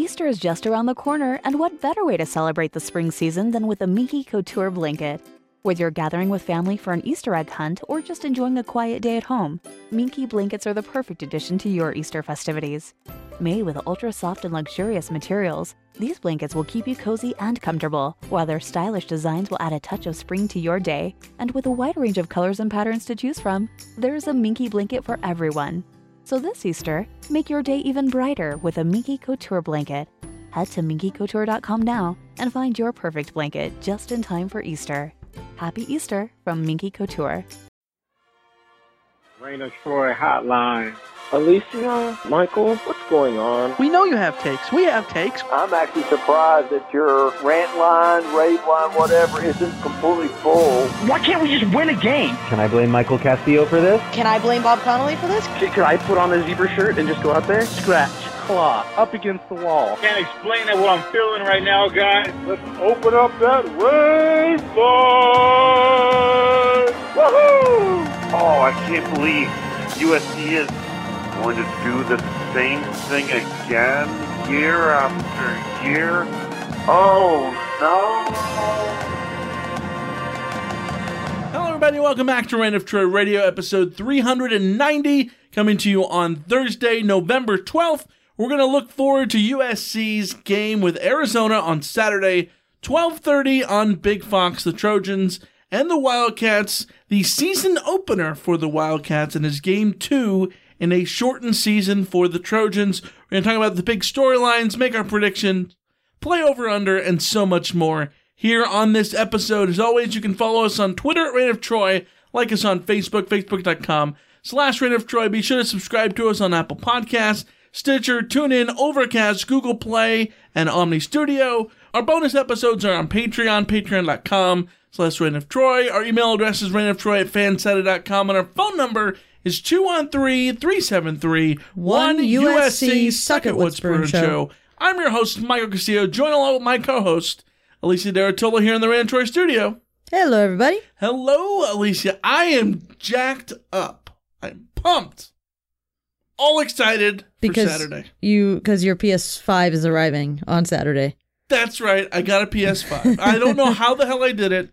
Easter is just around the corner, and what better way to celebrate the spring season than with a Minky Couture blanket? Whether you're gathering with family for an Easter egg hunt or just enjoying a quiet day at home, Minky blankets are the perfect addition to your Easter festivities. Made with ultra soft and luxurious materials, these blankets will keep you cozy and comfortable, while their stylish designs will add a touch of spring to your day. And with a wide range of colors and patterns to choose from, there's a Minky blanket for everyone. So this Easter, make your day even brighter with a Minky Couture blanket. Head to minkycouture.com now and find your perfect blanket just in time for Easter. Happy Easter from Minky Couture. Reign of Troy Hotline. Alicia, Michael, what's going on? We know you have takes. We have takes. I'm actually surprised that your rant line, rave line, whatever, isn't completely full. Why can't we just win a game? Can I blame Michael Castillo for this? Can I blame Bob Connolly for this? Could I put on a zebra shirt and just go out there? Scratch, claw, up against the wall. Can't explain it what I'm feeling right now, guys. Let's open up that rave line. Woohoo! Oh, I can't believe USC is going to do the same thing again year after year. Oh no! Hello, everybody. Welcome back to Reign of Troy Radio, episode 390, coming to you on Thursday, November 12th. We're going to look forward to USC's game with Arizona on Saturday, 12:30 on Big Fox. The Trojans and the Wildcats, the season opener for the Wildcats, and is game two in a shortened season for the Trojans. We're going to talk about the big storylines, make our predictions, play over under, and so much more here on this episode. As always, you can follow us on Twitter at Reign of Troy, like us on Facebook, facebook.com slash Reign of Troy. Be sure to subscribe to us on Apple Podcasts, Stitcher, TuneIn, Overcast, Google Play, and Omni Studio. Our bonus episodes are on Patreon, patreon.com slash Reign of Troy. Our email address is reignoftroy at fansided.com, and our phone number is 213-373-1USC. Suck it, Woodsboro Show. I'm your host, Michael Castillo, joined along with my co-host, Alicia de Artola here in the Reign Troy studio. Hello, everybody. Hello, Alicia. I am jacked up. I'm pumped. All excited because for Saturday. You because your PS5 is arriving on Saturday. That's right. I got a PS5. I don't know how the hell I did it.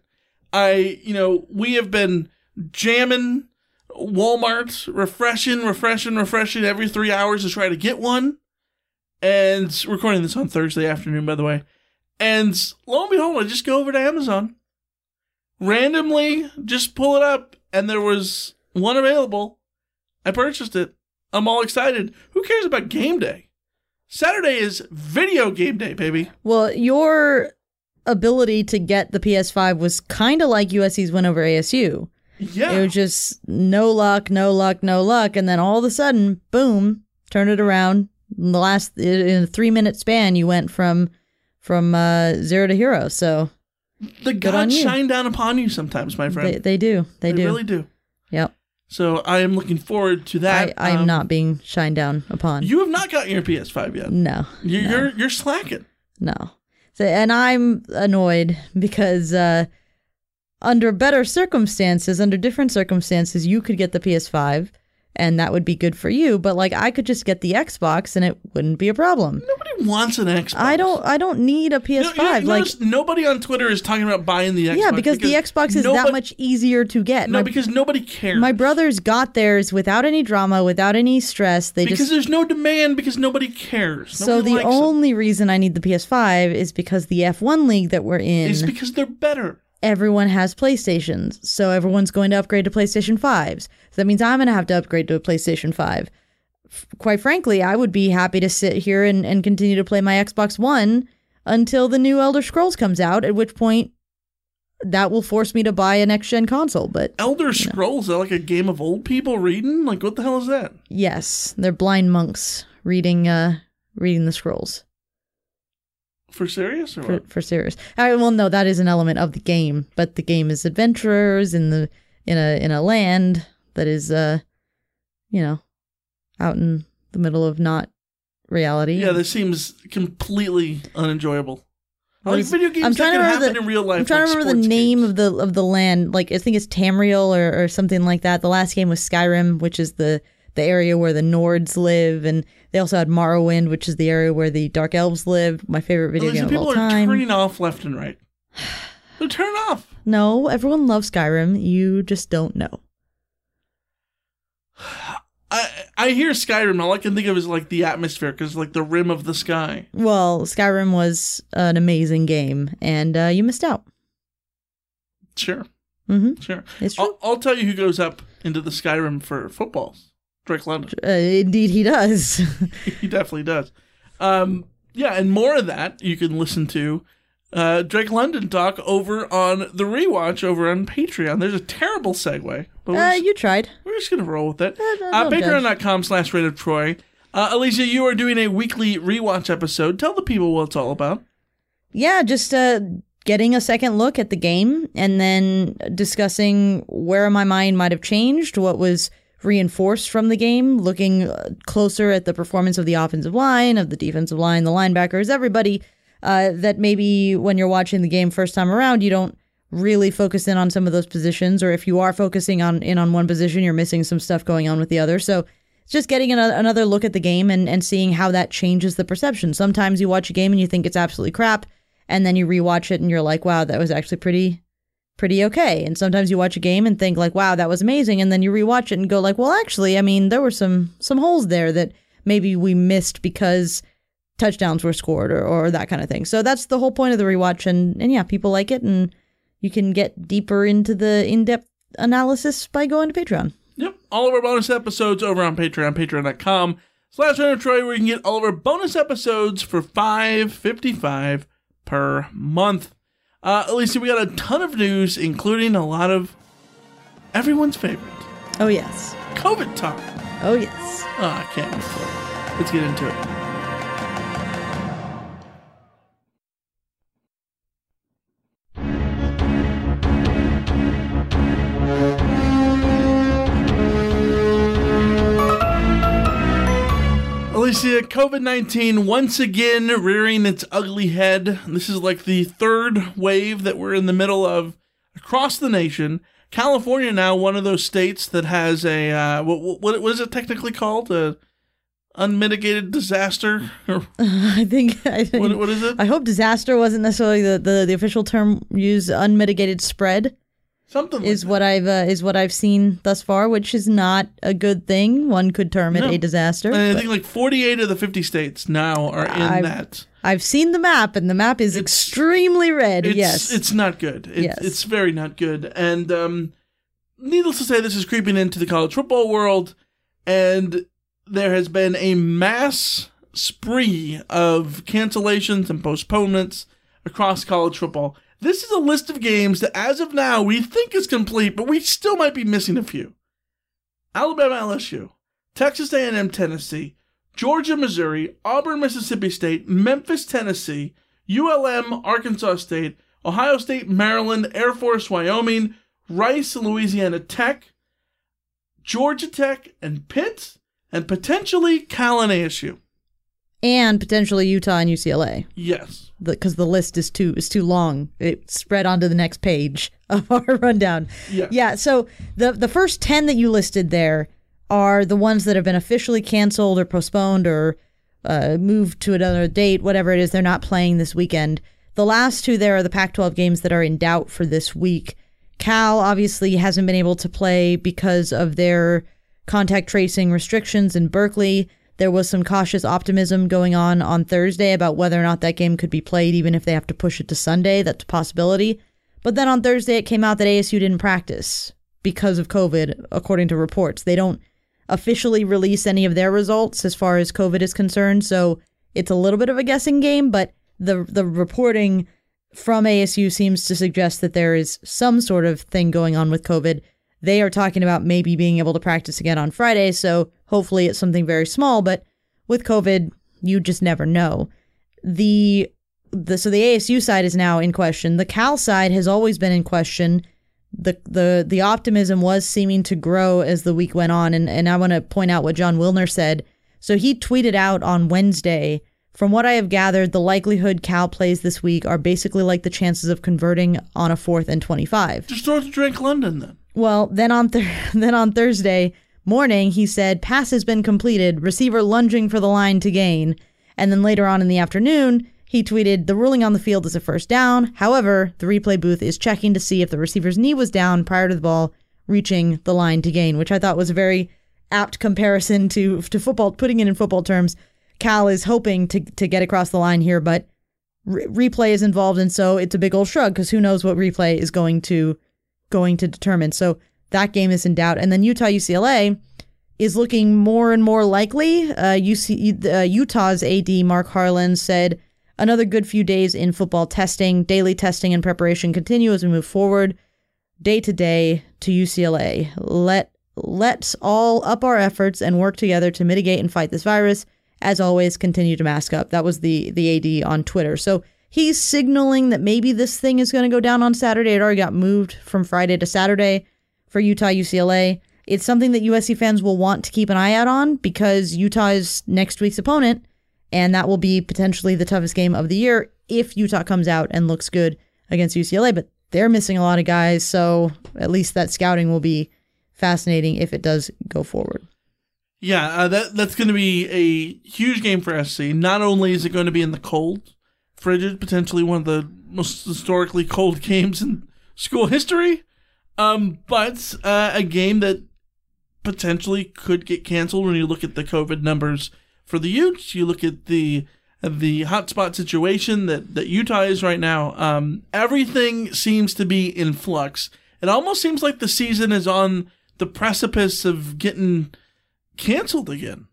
I, you know, we have been jamming Walmart, refreshing, refreshing, refreshing every three hours to try to get one. And recording this on Thursday afternoon, by the way. And lo and behold, I just go over to Amazon, randomly just pull it up, and there was one available. I purchased it. I'm all excited. Who cares about game day? Saturday is video game day, baby. Well, your ability to get the PS5 was kind of like USC's win over ASU. Yeah. It was just no luck, no luck, no luck. And then all of a sudden, boom, turn it around. In the last, in a three minute span, you went from from uh, zero to hero. So the gods shine down upon you sometimes, my friend. They, they do. They, do. they do. really do. Yep. So I am looking forward to that. I, I'm Um, not being shined down upon. You have not gotten your PS5 yet. no. You, no. You're you're slacking. No. So, and I'm annoyed because uh, under better circumstances, under different circumstances, you could get the PS5 and that would be good for you. But like, I could just get the Xbox and it wouldn't be a problem. Nobody wants an Xbox. I don't. I don't need a PS5. You like, nobody on Twitter is talking about buying the Xbox. yeah, because, the Xbox is that much easier to get. No, my, because nobody cares. my brothers got theirs without any drama, without any stress. They because just there's no demand because nobody cares. so the only reason I need the PS5 is because the F1 league that we're in is because they're better. Everyone has PlayStations, so everyone's going to upgrade to PlayStation 5s. So that means I'm going to have to upgrade to a PlayStation 5. F- quite frankly, I would be happy to sit here and, and continue to play my Xbox One until the new Elder Scrolls comes out, at which point that will force me to buy a next gen console. But Elder Scrolls, that like a game of old people reading? Like what the hell is that? yes, they're blind monks reading uh reading the scrolls For serious or for, what? for serious. I, well, no, that is an element of the game, but the game is adventurers in the in a in a land that is, uh, you know, out in the middle of not reality. Yeah, this seems completely unenjoyable. Like video games I'm trying to remember the- in real life. I'm trying like to remember the name games. of the of the land. Like I think it's Tamriel or, or something like that. The last game was Skyrim, which is the the area where the Nords live, and they also had Morrowind, which is the area where the Dark Elves lived. My favorite video Listen, game of all time. people are turning off left and right. They're turning off. No, everyone loves Skyrim. You just don't know. I I hear Skyrim. All I can think of is like the atmosphere because like the rim of the sky. Well, Skyrim was an amazing game, and uh, you missed out. Sure, Mm-hmm. sure. It's true. I'll, I'll tell you who goes up into the Skyrim for footballs. Drake London. Uh, indeed, he does. he definitely does. Um, yeah, and more of that you can listen to uh, Drake London talk over on the rewatch over on Patreon. There's a terrible segue, but uh, just, you tried. we're just gonna roll with it. Uh, Uh. Patreon.com slash Reign of Troy. Uh, Alicia, you are doing a weekly rewatch episode. Tell the people what it's all about. yeah, just uh, getting a second look at the game and then discussing where my mind might have changed, what was reinforced from the game, looking uh, closer at the performance of the offensive line, of the defensive line, the linebackers, everybody uh, that maybe when you're watching the game first time around, you don't really focus in on some of those positions, or if you are focusing on in on one position, you're missing some stuff going on with the other. So just getting another, another look at the game and, and seeing how that changes the perception. Sometimes you watch a game and you think it's absolutely crap, and then you rewatch it and you're like, wow, that was actually pretty pretty okay. And sometimes you watch a game and think like, wow, that was amazing, and then you rewatch it and go like, well, actually, I mean, there were some some holes there that maybe we missed because touchdowns were scored or, or that kind of thing. So that's the whole point of the rewatch and and yeah, people like it and you can get deeper into the in-depth analysis by going to Patreon. Yep. All of our bonus episodes over on Patreon, patreon.com slash Troy, where you can get all of our bonus episodes for five fifty five per month. Uh, Alicia, we got a ton of news, including a lot of everyone's favorite Oh yes. COVID talk. Oh yes. Oh, I can't wait for it. Let's get into it. Alicia, COVID 19 once again rearing its ugly head. This is like the third wave that we're in the middle of across the nation. California now one of those states that has a uh, what, what what is it technically called a unmitigated disaster I think I think what, what is it I hope disaster wasn't necessarily the, the, the official term used. Unmitigated spread something like is what I've uh, is what I've seen thus far, which is not a good thing. One could term it No. a disaster. and I but think like 48 of the 50 states now are in I've- that I've seen the map, and the map is extremely red. it's, yes, it's not good it, Yes. it's very not good and um needless to say this is creeping into the college football world and there has been a mass spree of cancellations and postponements across college football this is a list of games that as of now we think is complete but we still might be missing a few. Alabama lsu texas a&m tennessee georgia missouri auburn mississippi state memphis tennessee ulm arkansas state ohio state maryland air force wyoming rice louisiana tech georgia tech and pitt and potentially cal and asu and potentially Utah and UCLA yes because the, list is too is too long. It spread onto the next page of our rundown. Yeah. Yeah. So the the first ten that you listed there are the ones that have been officially canceled or postponed or uh, moved to another date, whatever it is. They're not playing this weekend. The last two there are the Pac-12 games that are in doubt for this week. Cal obviously hasn't been able to play because of their contact tracing restrictions in Berkeley. There was some cautious optimism going on on Thursday about whether or not that game could be played, even if they have to push it to Sunday. That's a possibility. But then on Thursday, it came out that ASU didn't practice because of COVID, according to reports. They don't officially release any of their results as far as COVID is concerned, so it's a little bit of a guessing game, but the the reporting from ASU seems to suggest that there is some sort of thing going on with COVID. They are talking about maybe being able to practice again on Friday, so hopefully it's something very small, but with COVID, You just never know. The the so the ASU side is now in question. The Cal side has always been in question. The the the optimism was seeming to grow as the week went on, and and I want to point out what Jon Wilner said. So he tweeted out on Wednesday. From what I have gathered, the likelihood Cal plays this week are basically like the chances of converting on a fourth and twenty-five. Just throw it to Drake London then. Well, then on th- then on Thursday morning, he said pass has been completed. Receiver lunging for the line to gain, and then later on in the afternoon, he tweeted, The ruling on the field is a first down. However, the replay booth is checking to see if the receiver's knee was down prior to the ball reaching the line to gain, which I thought was a very apt comparison to, to football, putting it in football terms. Cal is hoping to, to get across the line here, but re- replay is involved, and so it's a big old shrug because who knows what replay is going to going to determine. So that game is in doubt. And then Utah UCLA is looking more and more likely. Uh, UC, uh, Utah's AD Mark Harlan said Another good few days in football testing, daily testing and preparation continue as we move forward day to day to UCLA. Let let's all up our efforts and work together to mitigate and fight this virus. As always, continue to mask up. That was the the AD on Twitter. So he's signaling that maybe this thing is going to go down on Saturday. It already got moved from Friday to Saturday for Utah UCLA. It's something that USC fans will want to keep an eye out on because Utah is next week's opponent and that will be potentially the toughest game of the year if Utah comes out and looks good against UCLA. But they're missing a lot of guys, so at least that scouting will be fascinating if it does go forward. Yeah, uh, that that's going to be a huge game for SC. Not only is it going to be in the cold, frigid, potentially one of the most historically cold games in school history, um, but uh, a game that potentially could get canceled when you look at the COVID numbers for the Utes. You look at the the hotspot situation that, that Utah is right now. Um, everything seems to be in flux. It almost seems like the season is on the precipice of getting canceled again,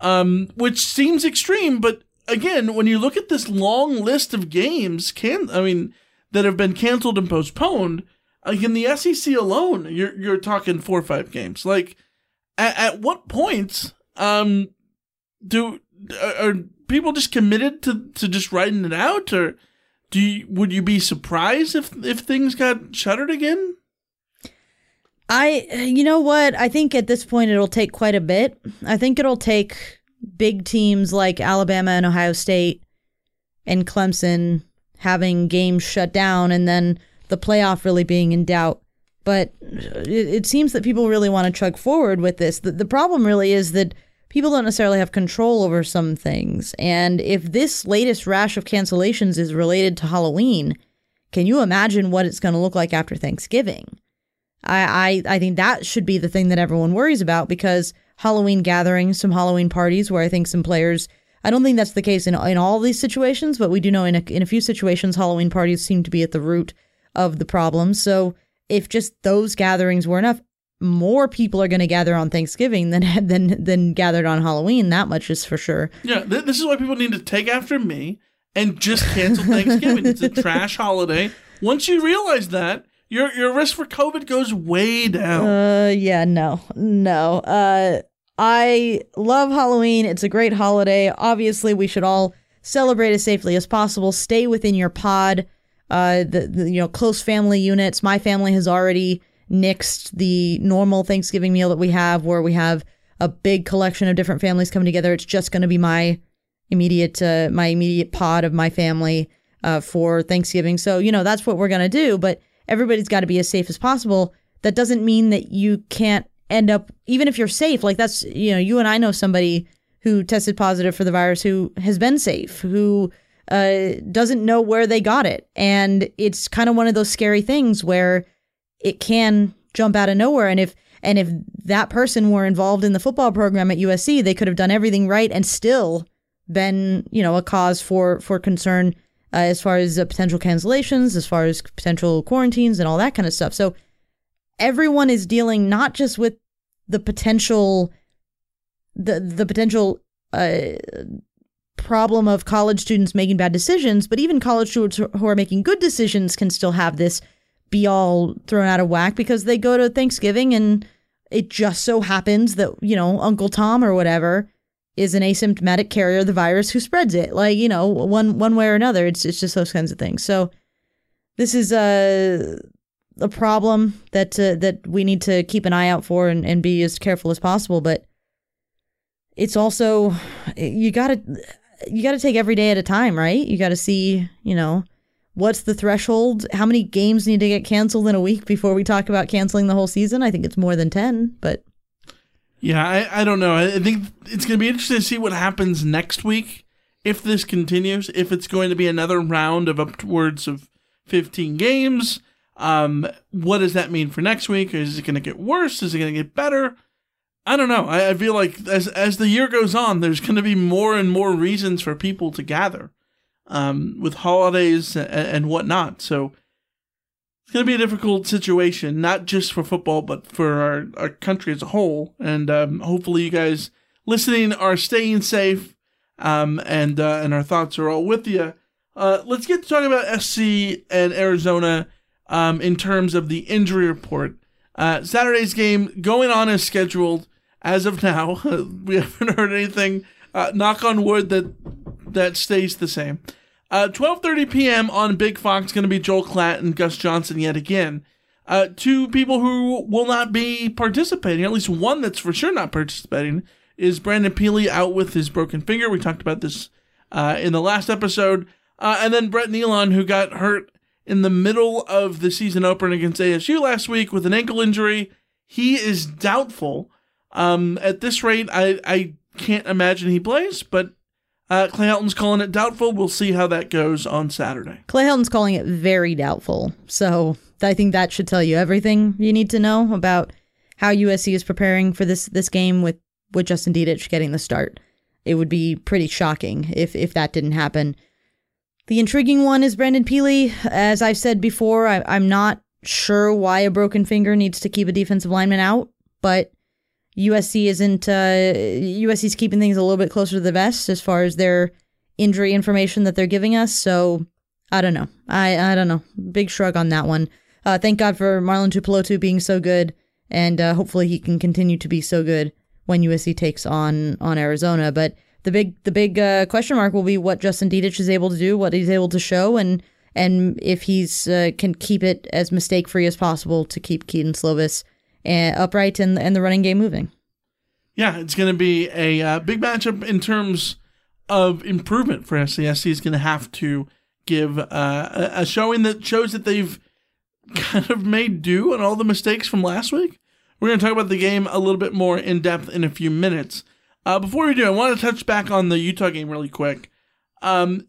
um, which seems extreme. But again, when you look at this long list of games, can I mean that have been canceled and postponed, like in the SEC alone, you're you're talking four or five games. Like, at, at what point um, do are people just committed to, to just writing it out, or do you, would you be surprised if if things got shuttered again? I, you know what? I think at this point it'll take quite a bit. I think it'll take big teams like Alabama and Ohio State and Clemson having games shut down and then the playoff really being in doubt. But it, it seems that people really want to chug forward with this. The, the problem really is that people don't necessarily have control over some things. And if this latest rash of cancellations is related to Halloween, can you imagine what it's going to look like after Thanksgiving? I, I I think that should be the thing that everyone worries about because Halloween gatherings, some Halloween parties where I think some players I don't think that's the case in in all these situations, but we do know in a, in a few situations Halloween parties seem to be at the root of the problem. So if just those gatherings were enough, more people are going to gather on Thanksgiving than than than gathered on Halloween. That much is for sure. Yeah, th- this is why people need to take after me and just cancel Thanksgiving. it's a trash holiday. Once you realize that, your your risk for COVID goes way down. Uh, yeah, no, no. Uh, I love Halloween. It's a great holiday. Obviously, we should all celebrate as safely as possible. Stay within your pod. Uh, the, the you know close family units. My family has already nixed the normal Thanksgiving meal that we have, where we have a big collection of different families coming together. It's just going to be my immediate uh, my immediate pod of my family uh, for Thanksgiving. So you know that's what we're going to do. But everybody's got to be as safe as possible. That doesn't mean that you can't end up even if you're safe. Like that's you know you and I know somebody who tested positive for the virus who has been safe who uh, doesn't know where they got it, and it's kind of one of those scary things where it can jump out of nowhere. And if and if that person were involved in the football program at USC, they could have done everything right and still been, you know, a cause for for concern uh, as far as uh, potential cancellations, as far as potential quarantines and all that kind of stuff. So everyone is dealing not just with the potential the the potential uh, problem of college students making bad decisions, but even college students who are making good decisions can still have this be all thrown out of whack because they go to Thanksgiving and it just so happens that, you know, Uncle Tom or whatever is an asymptomatic carrier of the virus who spreads it. Like, you know, one one way or another. It's it's just those kinds of things. So this is a a problem that uh, that we need to keep an eye out for and, and be as careful as possible. But it's also you gotta you gotta take every day at a time, right? You gotta see, you know, what's the threshold? How many games need to get canceled in a week before we talk about canceling the whole season? I think it's more than ten, but yeah, I, I don't know. I think it's to be interesting to see what happens next week if this continues. If it's going to be another round of upwards of 15 games. Um, what does that mean for next week? Is it going to get worse? Is it going to get better? I don't know. I, I feel like as as the year goes on, there's going to be more and more reasons for people to gather, um, with holidays and, and whatnot. So it's going to be a difficult situation, not just for football, but for our, our country as a whole. And um, hopefully, you guys listening are staying safe, um, and uh, and our thoughts are all with you. Uh, let's get to talking about SC and Arizona um, in terms of the injury report. Uh, Saturday's game going on as scheduled as of now. we haven't heard anything. Uh, knock on wood that that stays the same. Uh, 12:30 p.m. on Big Fox going to be Joel Klatt and Gus Johnson yet again. Uh, two people who will not be participating, at least one that's for sure not participating, is Brandon Pili out with his broken finger. We talked about this uh, in the last episode. Uh, and then Brett Neilon, who got hurt in the middle of the season opener against ASU last week with an ankle injury. He is doubtful. Um, at this rate, I, I can't imagine he plays, but uh, Clay Helton's calling it doubtful. We'll see how that goes on Saturday. Clay Helton's calling it very doubtful. So I think that should tell you everything you need to know about how USC is preparing for this this game with with Justin Dedich getting the start. It would be pretty shocking if if that didn't happen. The intriguing one is Brandon Pili. As I've said before, I, I'm not sure why a broken finger needs to keep a defensive lineman out, but USC isn't uh, USC's keeping things a little bit closer to the vest as far as their injury information that they're giving us. So I don't know. I I don't know. Big shrug on that one. Uh, thank God for Marlon Tuipulotu being so good, and uh, hopefully he can continue to be so good when USC takes on on Arizona. But the big the big uh, question mark will be what Justin Dedich is able to do, what he's able to show, and and if he's uh, can keep it as mistake free as possible to keep Kedon Slovis and upright and and the running game moving. Yeah, it's going to be a uh, big matchup in terms of improvement for SCSC. is going to have to give uh, a showing that shows that they've kind of made do on all the mistakes from last week. We're going to talk about the game a little bit more in depth in a few minutes. Uh, before we do, I want to touch back on the Utah game really quick. Um,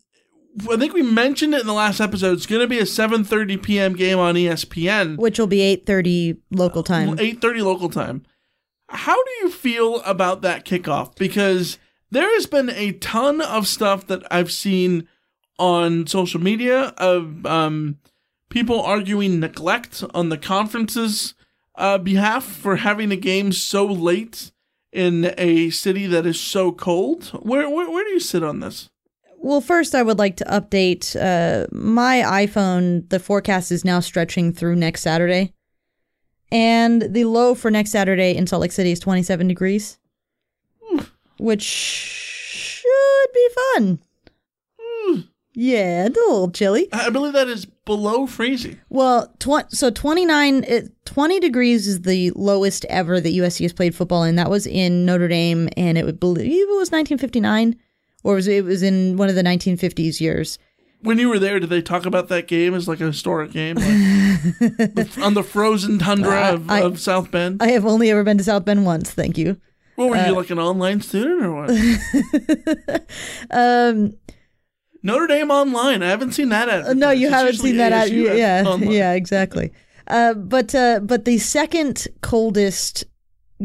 I think we mentioned it in the last episode. It's going to be a 7:30 p.m. game on ESPN, which will be 8:30 local time. 8:30 local time. How do you feel about that kickoff? Because there has been a ton of stuff that I've seen on social media of um, people arguing neglect on the conference's uh, behalf for having a game so late in a city that is so cold. Where where, where do you sit on this? Well, first, I would like to update uh, my iPhone. The forecast is now stretching through next Saturday. And the low for next Saturday in Salt Lake City is 27 degrees, which should be fun. Yeah, a little chilly. I believe that is below freezing. Well, tw- so 29, it, 20 degrees is the lowest ever that USC has played football in. That was in Notre Dame, and it would believe it was 1959 or was it was in one of the 1950s years. When you were there, did they talk about that game as like a historic game like on the frozen tundra of, I, of, South Bend? I have only ever been to South Bend once. Thank you. What were uh, you like an online student or what? um, Notre Dame online. I haven't seen that. At, no, you haven't seen that. At, yeah, online. yeah, exactly. Uh, but uh, but the second coldest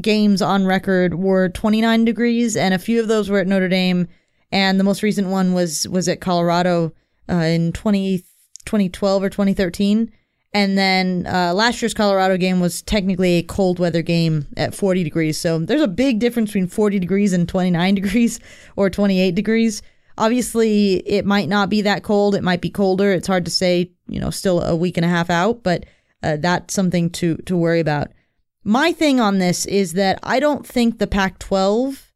games on record were 29 degrees, and a few of those were at Notre Dame and the most recent one was was at Colorado uh, in 20, 2012 or 2013. And then uh, last year's Colorado game was technically a cold weather game at 40 degrees. So there's a big difference between 40 degrees and 29 degrees or 28 degrees. Obviously, it might not be that cold. It might be colder. It's hard to say, you know, still a week and a half out, but uh, that's something to, to worry about. My thing on this is that I don't think the Pac 12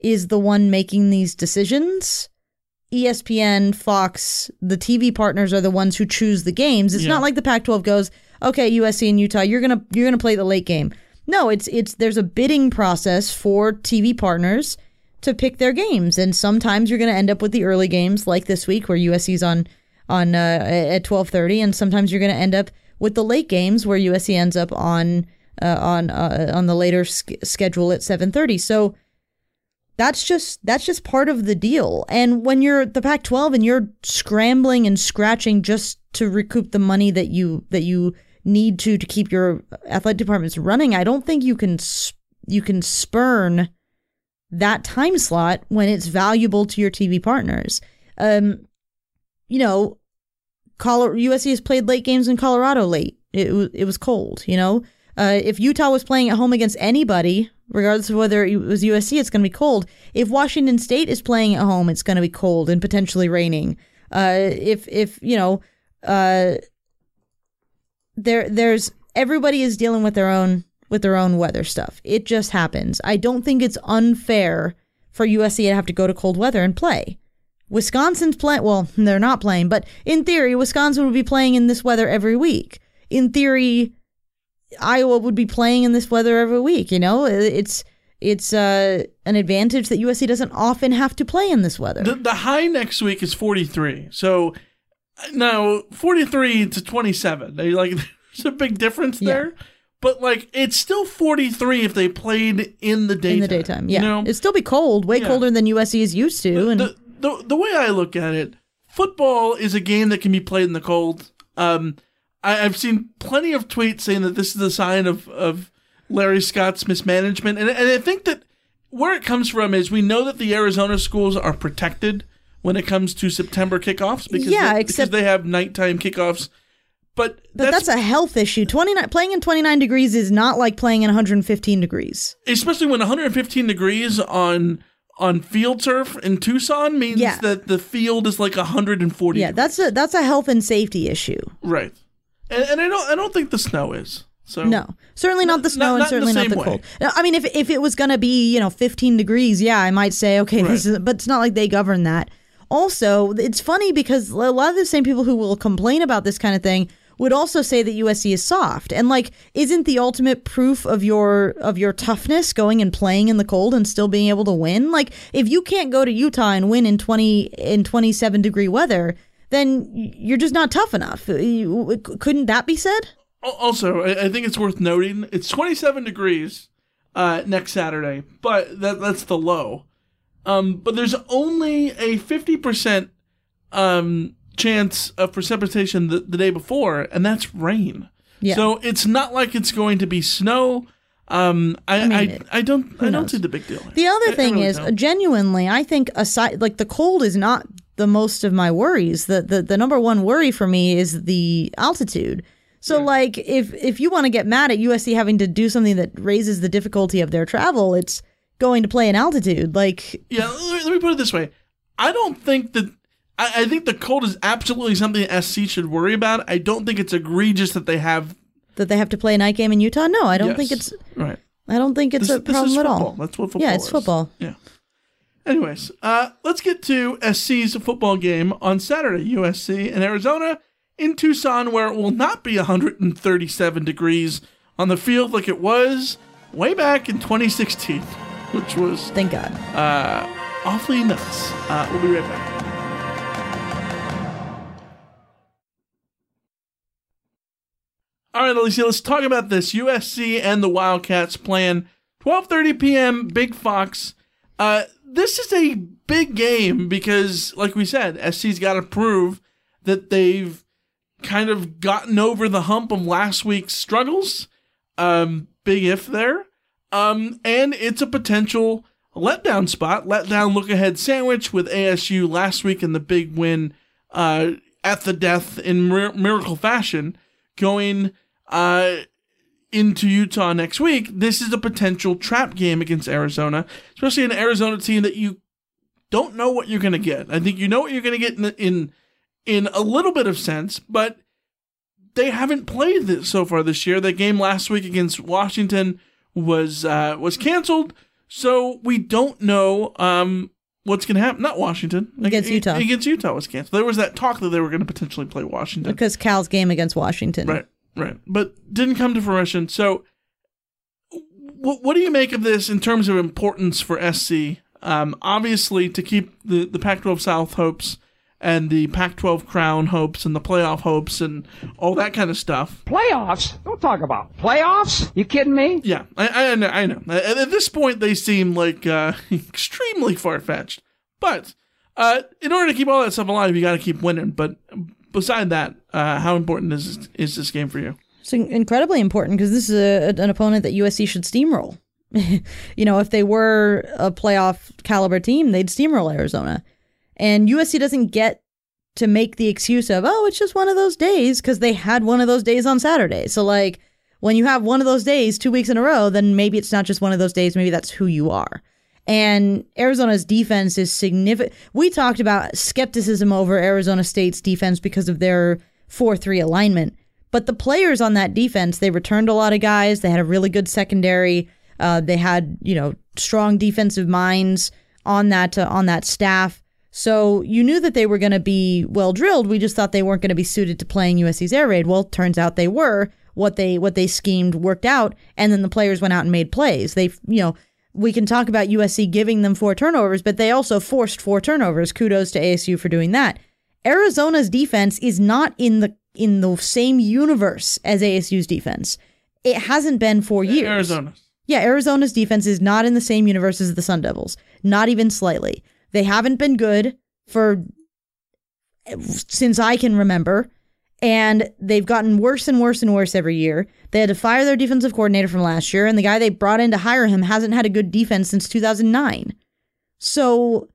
is the one making these decisions. ESPN, Fox, the TV partners are the ones who choose the games. It's Yeah. not like the Pac-12 goes, "Okay, USC and Utah, you're going to you're going to play the late game." No, it's it's there's a bidding process for TV partners to pick their games, and sometimes you're going to end up with the early games like this week where USC's on on uh, at 12:30 and sometimes you're going to end up with the late games where USC ends up on uh, on uh, on the later sch- schedule at 7:30. So that's just that's just part of the deal. And when you're the Pac-12 and you're scrambling and scratching just to recoup the money that you that you need to to keep your athletic departments running, I don't think you can s- you can spurn that time slot when it's valuable to your TV partners. Um, you know, Colo- USC has played late games in Colorado late. It was it was cold. You know, uh, if Utah was playing at home against anybody, regardless of whether it was USC, it's going to be cold. If Washington State is playing at home, it's going to be cold and potentially raining. Uh, if if you know, uh, there there's everybody is dealing with their own with their own weather stuff. It just happens. I don't think it's unfair for USC to have to go to cold weather and play. Wisconsin's playing, well, they're not playing, but in theory, Wisconsin would be playing in this weather every week. In theory, Iowa would be playing in this weather every week. You know, it's it's uh, an advantage that USC doesn't often have to play in this weather. The, the high next week is 43. So now 43 to 27. They like there's a big difference Yeah. there. But like it's still 43 if they played in the daytime. in the daytime, yeah, You know? it'd still be cold, way Yeah. colder than USC is used to. And the, the the way I look at it, football is a game that can be played in the cold. Um, I, I've seen plenty of tweets saying that this is a sign of of Larry Scott's mismanagement, and and I think that where it comes from is we know that the Arizona schools are protected when it comes to September kickoffs because Yeah, they, except- because they have nighttime kickoffs. But, but that's, a health issue. Twenty nine playing in twenty nine degrees is not like playing in one hundred and fifteen degrees. especially when 115 degrees on on field turf in Tucson means Yeah. that the field is like 140. Yeah, that's a that's a health and safety issue. Right. And, and I don't I don't think the snow is. So No, certainly not the snow, not and the certainly not the way. cold. I mean, if if it was gonna be you know 15 degrees, yeah, I might say okay, this is. But it's not like they govern that. Also, it's funny because a lot of the same people who will complain about this kind of thing would also say that USC is soft. And like, isn't the ultimate proof of your of your toughness going and playing in the cold and still being able to win? Like, if you can't go to Utah and win in 20 in 27 degree weather, then you're just not tough enough. You- Couldn't that be said? Also, I, think it's worth noting it's 27 degrees uh, next Saturday, but that that's the low. Um, but there's only a 50% um, chance of precipitation the, the day before, and that's rain. Yeah. So it's not like it's going to be snow. Um, I I, mean, I, don't I don't see the big deal. The other I- I thing really is, don't. genuinely, I think aside, like the cold is not the most of my worries. The the, the number one worry for me is the altitude. So, like, if if you want to get mad at USC having to do something that raises the difficulty of their travel, it's going to play in altitude. Like, Yeah, let me, let me put it this way. I don't think that. I, I think the cold is absolutely something SC should worry about. I don't think it's egregious that they have. that they have to play a night game in Utah. No, I don't Yes, think it's. right. I don't think it's This- a problem at all. That's what football Yeah, it's is. football. Yeah. Anyways, uh, let's get to SC's football game on Saturday. USC and Arizona in Tucson, where it will not be 137 degrees on the field like it was way back in 2016, which was Thank God. uh, awfully nuts. Uh, we'll be right back. All right, Alicia, let's talk about this. USC and the Wildcats plan 12:30 p.m. Big Fox. Uh, this is a big game because, like we said, SC's got to prove that they've kind of gotten over the hump of last week's struggles. Um, big if there. Um, and it's a potential letdown spot, letdown look ahead sandwich with ASU last week in the big win uh, at the death in mir- miracle fashion, going uh, into Utah next week. This is a potential trap game against Arizona, especially an Arizona team that you don't know what you're going to get. I think you know what you're going to get in, in in a little bit of sense, but they haven't played this so far this year. The game last week against Washington was uh, was canceled, So we don't know um, what's going to happen. Not Washington Against Utah. Against Utah was canceled. There was that talk that they were going to potentially play Washington. Because Cal's game against Washington. Right, right. But didn't come to fruition. So, what, what do you make of this in terms of importance for SC? Um, obviously, to keep the, the Pac 12 South hopes and the Pac 12 crown hopes and the playoff hopes and all that kind of stuff. Playoffs? Don't talk about playoffs. You kidding me? Yeah, I, I know. I know. At, at this point, they seem like uh, extremely far fetched. But uh, in order to keep all that stuff alive, you got to keep winning. But beside that, uh, how important is is this game for you? It's incredibly important because this is a, an opponent that USC should steamroll. you know, if they were a playoff caliber team, they'd steamroll Arizona. And USC doesn't get to make the excuse of, oh, it's just one of those days because they had one of those days on Saturday. So, like, when you have one of those days two weeks in a row, then maybe it's not just one of those days. Maybe that's who you are. And Arizona's defense is significant. We talked about skepticism over Arizona State's defense because of their 4 3 alignment. But the players on that defense, they returned a lot of guys. They had a really good secondary. Uh, they had, you know, strong defensive minds on that uh, on that staff. So you knew that they were going to be well drilled. We just thought they weren't going to be suited to playing USC's air raid. Well, turns out they were. What they what they schemed worked out, and then the players went out and made plays. They, you know, we can talk about USC giving them four turnovers, but they also forced four turnovers. Kudos to ASU for doing that. Arizona's defense is not in the in the same universe as ASU's defense. It hasn't been for years. Arizona. Yeah, Arizona's defense is not in the same universe as the Sun Devils, not even slightly. They haven't been good for since I can remember, and they've gotten worse and worse and worse every year. They had to fire their defensive coordinator from last year, and the guy they brought in to hire him hasn't had a good defense since 2009. So,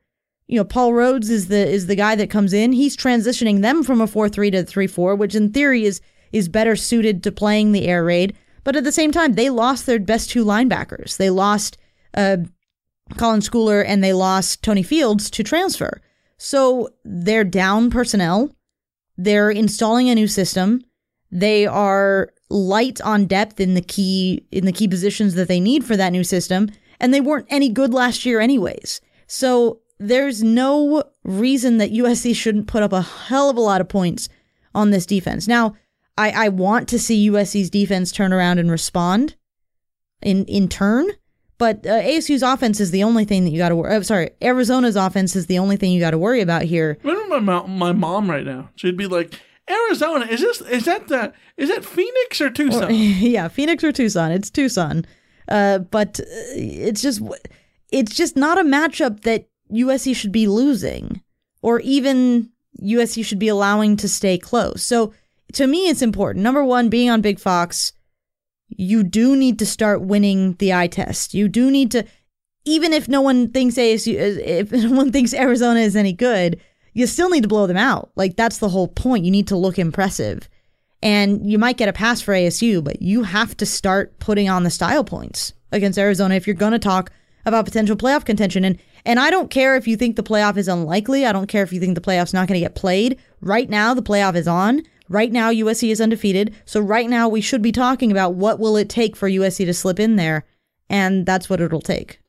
you know, Paul Rhoads is the is the guy that comes in. He's transitioning them from a 4-3 to 3-4, which in theory is is better suited to playing the air raid. But at the same time, they lost their best two linebackers. They lost uh, Colin Schooler and they lost Tony Fields to transfer. So they're down personnel. They're installing a new system. They are light on depth in the key in the key positions that they need for that new system, and they weren't any good last year anyways. So there's no reason that USC shouldn't put up a hell of a lot of points on this defense. Now, I, I want to see USC's defense turn around and respond in in turn. But uh, ASU's offense is the only thing that you got to worry. Uh, sorry, Arizona's offense is the only thing you got to worry about here. Remember my mom, my mom right now? She'd be like, "Arizona is this? Is that the? Is that Phoenix or Tucson? Or, yeah, Phoenix or Tucson. It's Tucson. Uh, but uh, it's just it's just not a matchup that USC should be losing, or even USC should be allowing to stay close. So to me, it's important. Number one, being on Big Fox you do need to start winning the eye test. You do need to, even if no one thinks ASU, if no one thinks Arizona is any good, you still need to blow them out. Like that's the whole point. You need to look impressive. And you might get a pass for ASU, but you have to start putting on the style points against Arizona if you're going to talk about potential playoff contention. And and I don't care if you think the playoff is unlikely. I don't care if you think the playoff's not going to get played. Right now, the playoff is on. Right now, USC is undefeated. So right now, we should be talking about what will it take for USC to slip in there, and that's what it'll take.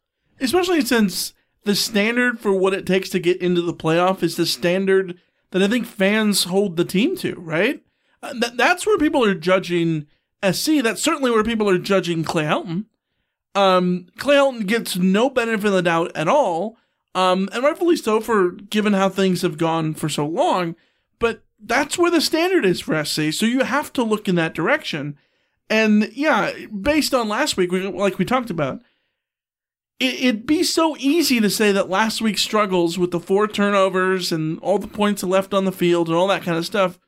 Especially since the standard for what it takes to get into the playoff is the standard that I think fans hold the team to, right? Uh, that's where people are judging SC. That's certainly where people are judging Clay Helton. Um, Clay Helton gets no benefit of the doubt at all, um, and rightfully so for given how things have gone for so long. That's where the standard is for SC. So you have to look in that direction. And yeah, based on last week, like we talked about, it, would be so easy to say that last week's struggles with the four turnovers and all the points left on the field and all that kind of stuff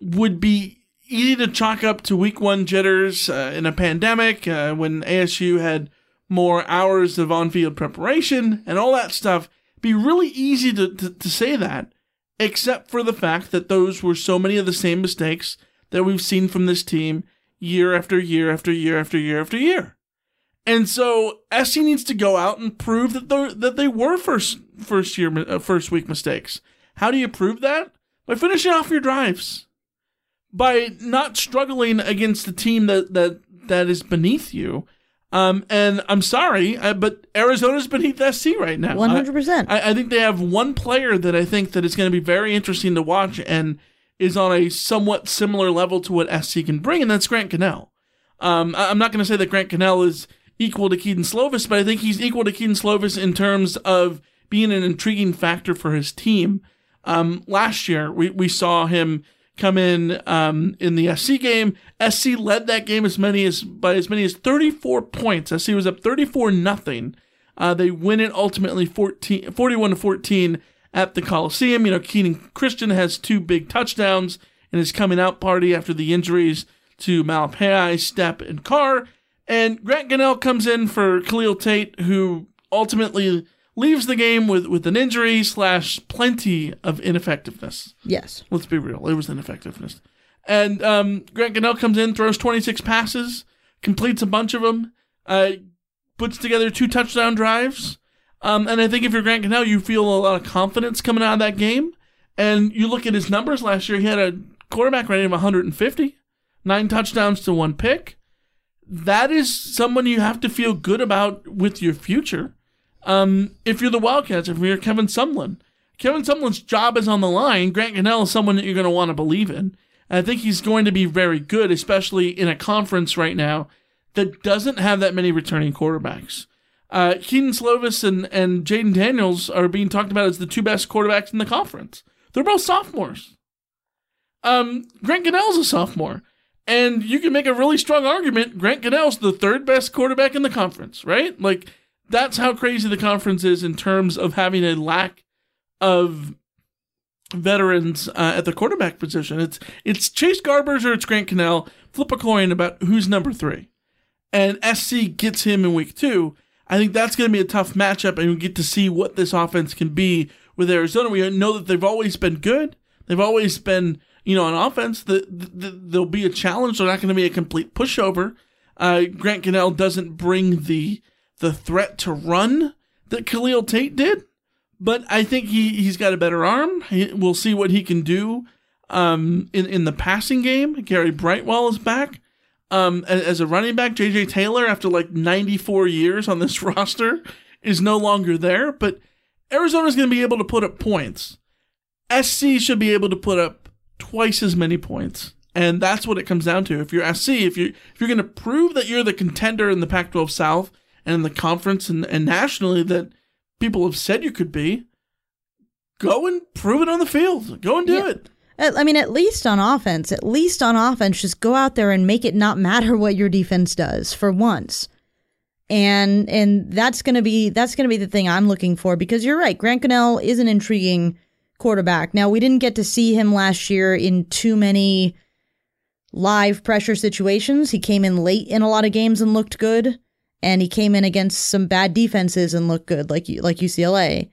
would be easy to chalk up to week one jitters uh, in a pandemic uh, when ASU had more hours of on field preparation and all that stuff. It'd be really easy to, to, to say that except for the fact that those were so many of the same mistakes that we've seen from this team year after year after year after year after year. And so SC needs to go out and prove that they that they were first first year uh, first week mistakes. How do you prove that? By finishing off your drives. By not struggling against the team that that that is beneath you. Um, and I'm sorry, uh, but Arizona's beneath SC right now. 100%. I, I think they have one player that I think that is going to be very interesting to watch and is on a somewhat similar level to what SC can bring, and that's Grant Gunnell. Um, I'm not going to say that Grant Gunnell is equal to Kedon Slovis, but I think he's equal to Kedon Slovis in terms of being an intriguing factor for his team. Um, last year, we, we saw him come in um, in the SC game. SC led that game as many as by as many as 34 points. SC was up 34 nothing. Uh, they win it ultimately 14, 41 to 14 at the Coliseum. You know, Keenan Christon has two big touchdowns in his coming out party after the injuries to Malepeai, Stepp, and Carr. And Grant Gunnell comes in for Khalil Tate, who ultimately leaves the game with, with an injury slash plenty of ineffectiveness. Yes. Let's be real. It was ineffectiveness. And um, Grant Gunnell comes in, throws 26 passes, completes a bunch of them, uh, puts together two touchdown drives. Um, and I think if you're Grant Gunnell, you feel a lot of confidence coming out of that game. And you look at his numbers last year, he had a quarterback rating of 150, nine touchdowns to one pick. That is someone you have to feel good about with your future. Um, if you're the Wildcats, if you're Kevin Sumlin, Kevin Sumlin's job is on the line. Grant Gunnell is someone that you're going to want to believe in. And I think he's going to be very good, especially in a conference right now that doesn't have that many returning quarterbacks. Uh, Kedon Slovis and, and Jayden Daniels are being talked about as the two best quarterbacks in the conference. They're both sophomores. Um, Grant Gunnell's a sophomore. And you can make a really strong argument Grant Gunnell's the third best quarterback in the conference, right? Like, that's how crazy the conference is in terms of having a lack of veterans uh, at the quarterback position. It's it's Chase Garbers or it's Grant Gunnell. Flip a coin about who's number three, and SC gets him in week two. I think that's going to be a tough matchup, and we get to see what this offense can be with Arizona. We know that they've always been good. They've always been, you know, on offense. That the, there'll be a challenge. They're not going to be a complete pushover. Uh, Grant Gunnell doesn't bring the the threat to run that Khalil Tate did but I think he he's got a better arm. He, we'll see what he can do um, in in the passing game. Gary Brightwell is back um, as, as, a running back. JJ Taylor, after like 94 years on this roster, is no longer there. But Arizona's going to be able to put up points. SC should be able to put up twice as many points. And that's what it comes down to. If you're SC, if you if you're going to prove that you're the contender in the Pac-12 South and in the conference and, and nationally that people have said you could be, go and prove it on the field. Go and do Yeah. it. I mean, at least on offense, at least on offense, just go out there and make it not matter what your defense does for once. And and that's gonna be that's gonna be the thing I'm looking for because you're right. Grant Gunnell is an intriguing quarterback. Now we didn't get to see him last year in too many live pressure situations. He came in late in a lot of games and looked good, and he came in against some bad defenses and looked good, like like UCLA.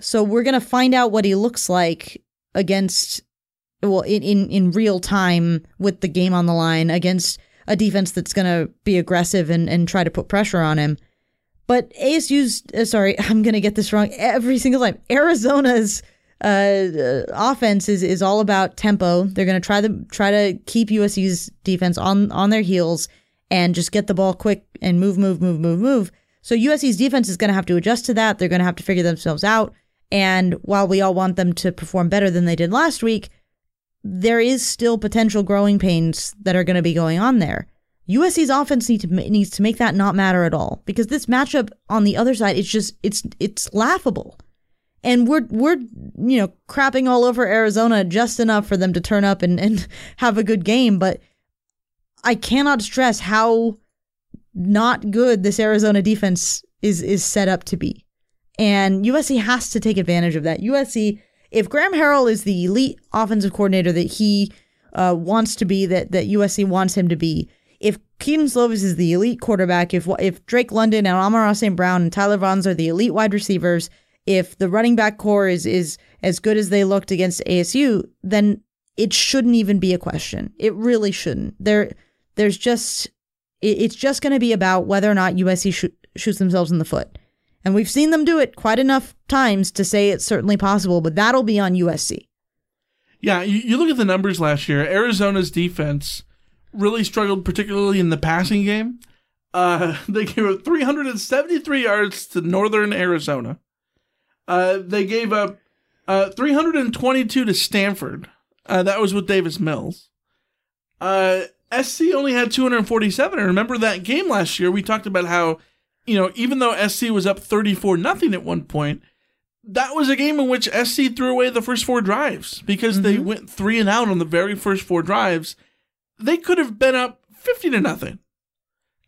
So we're gonna find out what he looks like against well in, in in real time with the game on the line against a defense that's going to be aggressive and and try to put pressure on him. But ASU's uh, sorry I'm going to get this wrong every single time. Arizona's uh, uh, offense is is all about tempo. They're going to try to try to keep USC's defense on on their heels and just get the ball quick and move move move move move. So USC's defense is going to have to adjust to that. They're going to have to figure themselves out. And while we all want them to perform better than they did last week, there is still potential growing pains that are going to be going on there. USC's offense need to, needs to make that not matter at all because this matchup on the other side, it's just it's it's laughable, and we're we're you know crapping all over Arizona just enough for them to turn up and and have a good game, but I cannot stress how not good this Arizona defense is is set up to be. And USC has to take advantage of that. USC, if Graham Harrell is the elite offensive coordinator that he uh, wants to be, that, that USC wants him to be, if Kedon Slovis is the elite quarterback, if if Drake London and Amon-Ra St. Brown and Tyler Vaughns are the elite wide receivers, if the running back core is is as good as they looked against ASU, then it shouldn't even be a question. It really shouldn't. There, there's just it, it's just going to be about whether or not USC sh- shoots themselves in the foot. And we've seen them do it quite enough times to say it's certainly possible, but that'll be on USC. Yeah, you, you look at the numbers last year. Arizona's defense really struggled, particularly in the passing game. Uh, they gave up 373 yards to Northern Arizona. Uh, they gave up uh, 322 to Stanford. Uh, that was with Davis Mills. Uh, SC only had 247. And remember that game last year? We talked about how, you know, even though SC was up 34 nothing at one point, that was a game in which SC threw away the first four drives because mm-hmm. they went three and out on the very first four drives. They could have been up 50 to nothing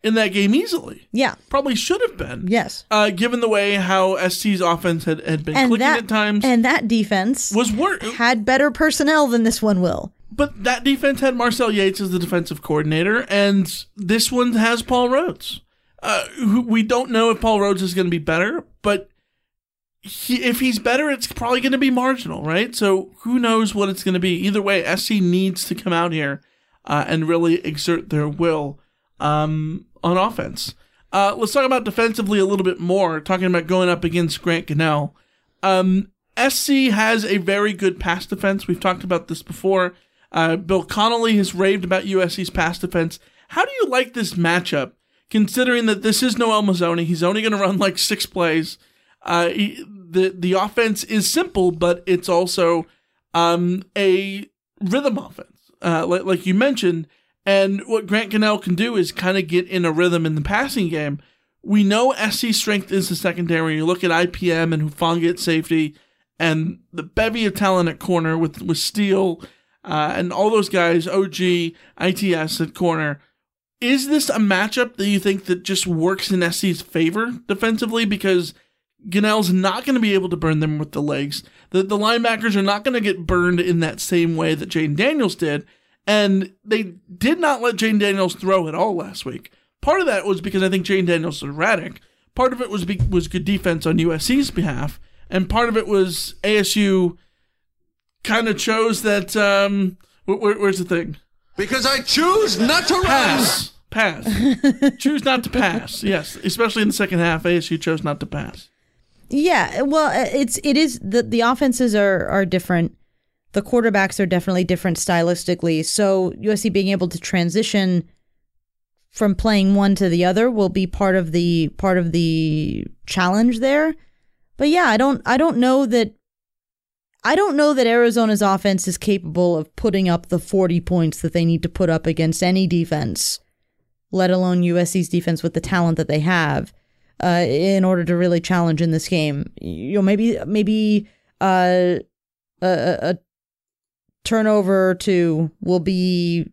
in that game easily. Yeah. Probably should have been. Yes. Uh, given the way how SC's offense had, had been and clicking that, at times. And that defense was wor- had better personnel than this one will. But that defense had Marcel Yates as the defensive coordinator, and this one has Paul Rhoads. Uh, we don't know if Paul Rhoads is going to be better, but he, if he's better, it's probably going to be marginal, right? So who knows what it's going to be? Either way, SC needs to come out here uh, and really exert their will um, on offense. Uh, let's talk about defensively a little bit more, talking about going up against Grant Gunnell. Um, SC has a very good pass defense. We've talked about this before. Uh, Bill Connolly has raved about USC's pass defense. How do you like this matchup, considering that this is Noel Mazzone? He's only going to run like six plays. Uh, he, the the offense is simple, but it's also um, a rhythm offense, uh, like, like you mentioned. And what Grant Gunnell can do is kind of get in a rhythm in the passing game. We know SC strength is the secondary. You look at IPM and Hufanga at safety, and the bevy of talent at corner with with Steele uh, and all those guys, OG, ITS at corner. Is this a matchup that you think that just works in SC's favor defensively? Because Gunnell's not going to be able to burn them with the legs. The, the linebackers are not going to get burned in that same way that Jayden Daniels did. And they did not let Jayden Daniels throw at all last week. Part of that was because I think Jayden Daniels was erratic. Part of it was be, was good defense on USC's behalf, and part of it was ASU kind of chose that. Um, where, where's the thing? Because I choose not to pass. Run. Pass. choose not to pass. Yes, especially in the second half, ASU chose not to pass. Yeah, well, it's it is the the offenses are are different the quarterbacks are definitely different stylistically. So USC being able to transition from playing one to the other will be part of the part of the challenge there. But yeah, I don't I don't know that I don't know that Arizona's offense is capable of putting up the 40 points that they need to put up against any defense, let alone USC's defense with the talent that they have, uh, in order to really challenge in this game. You know, maybe maybe uh, a, a turnover to will be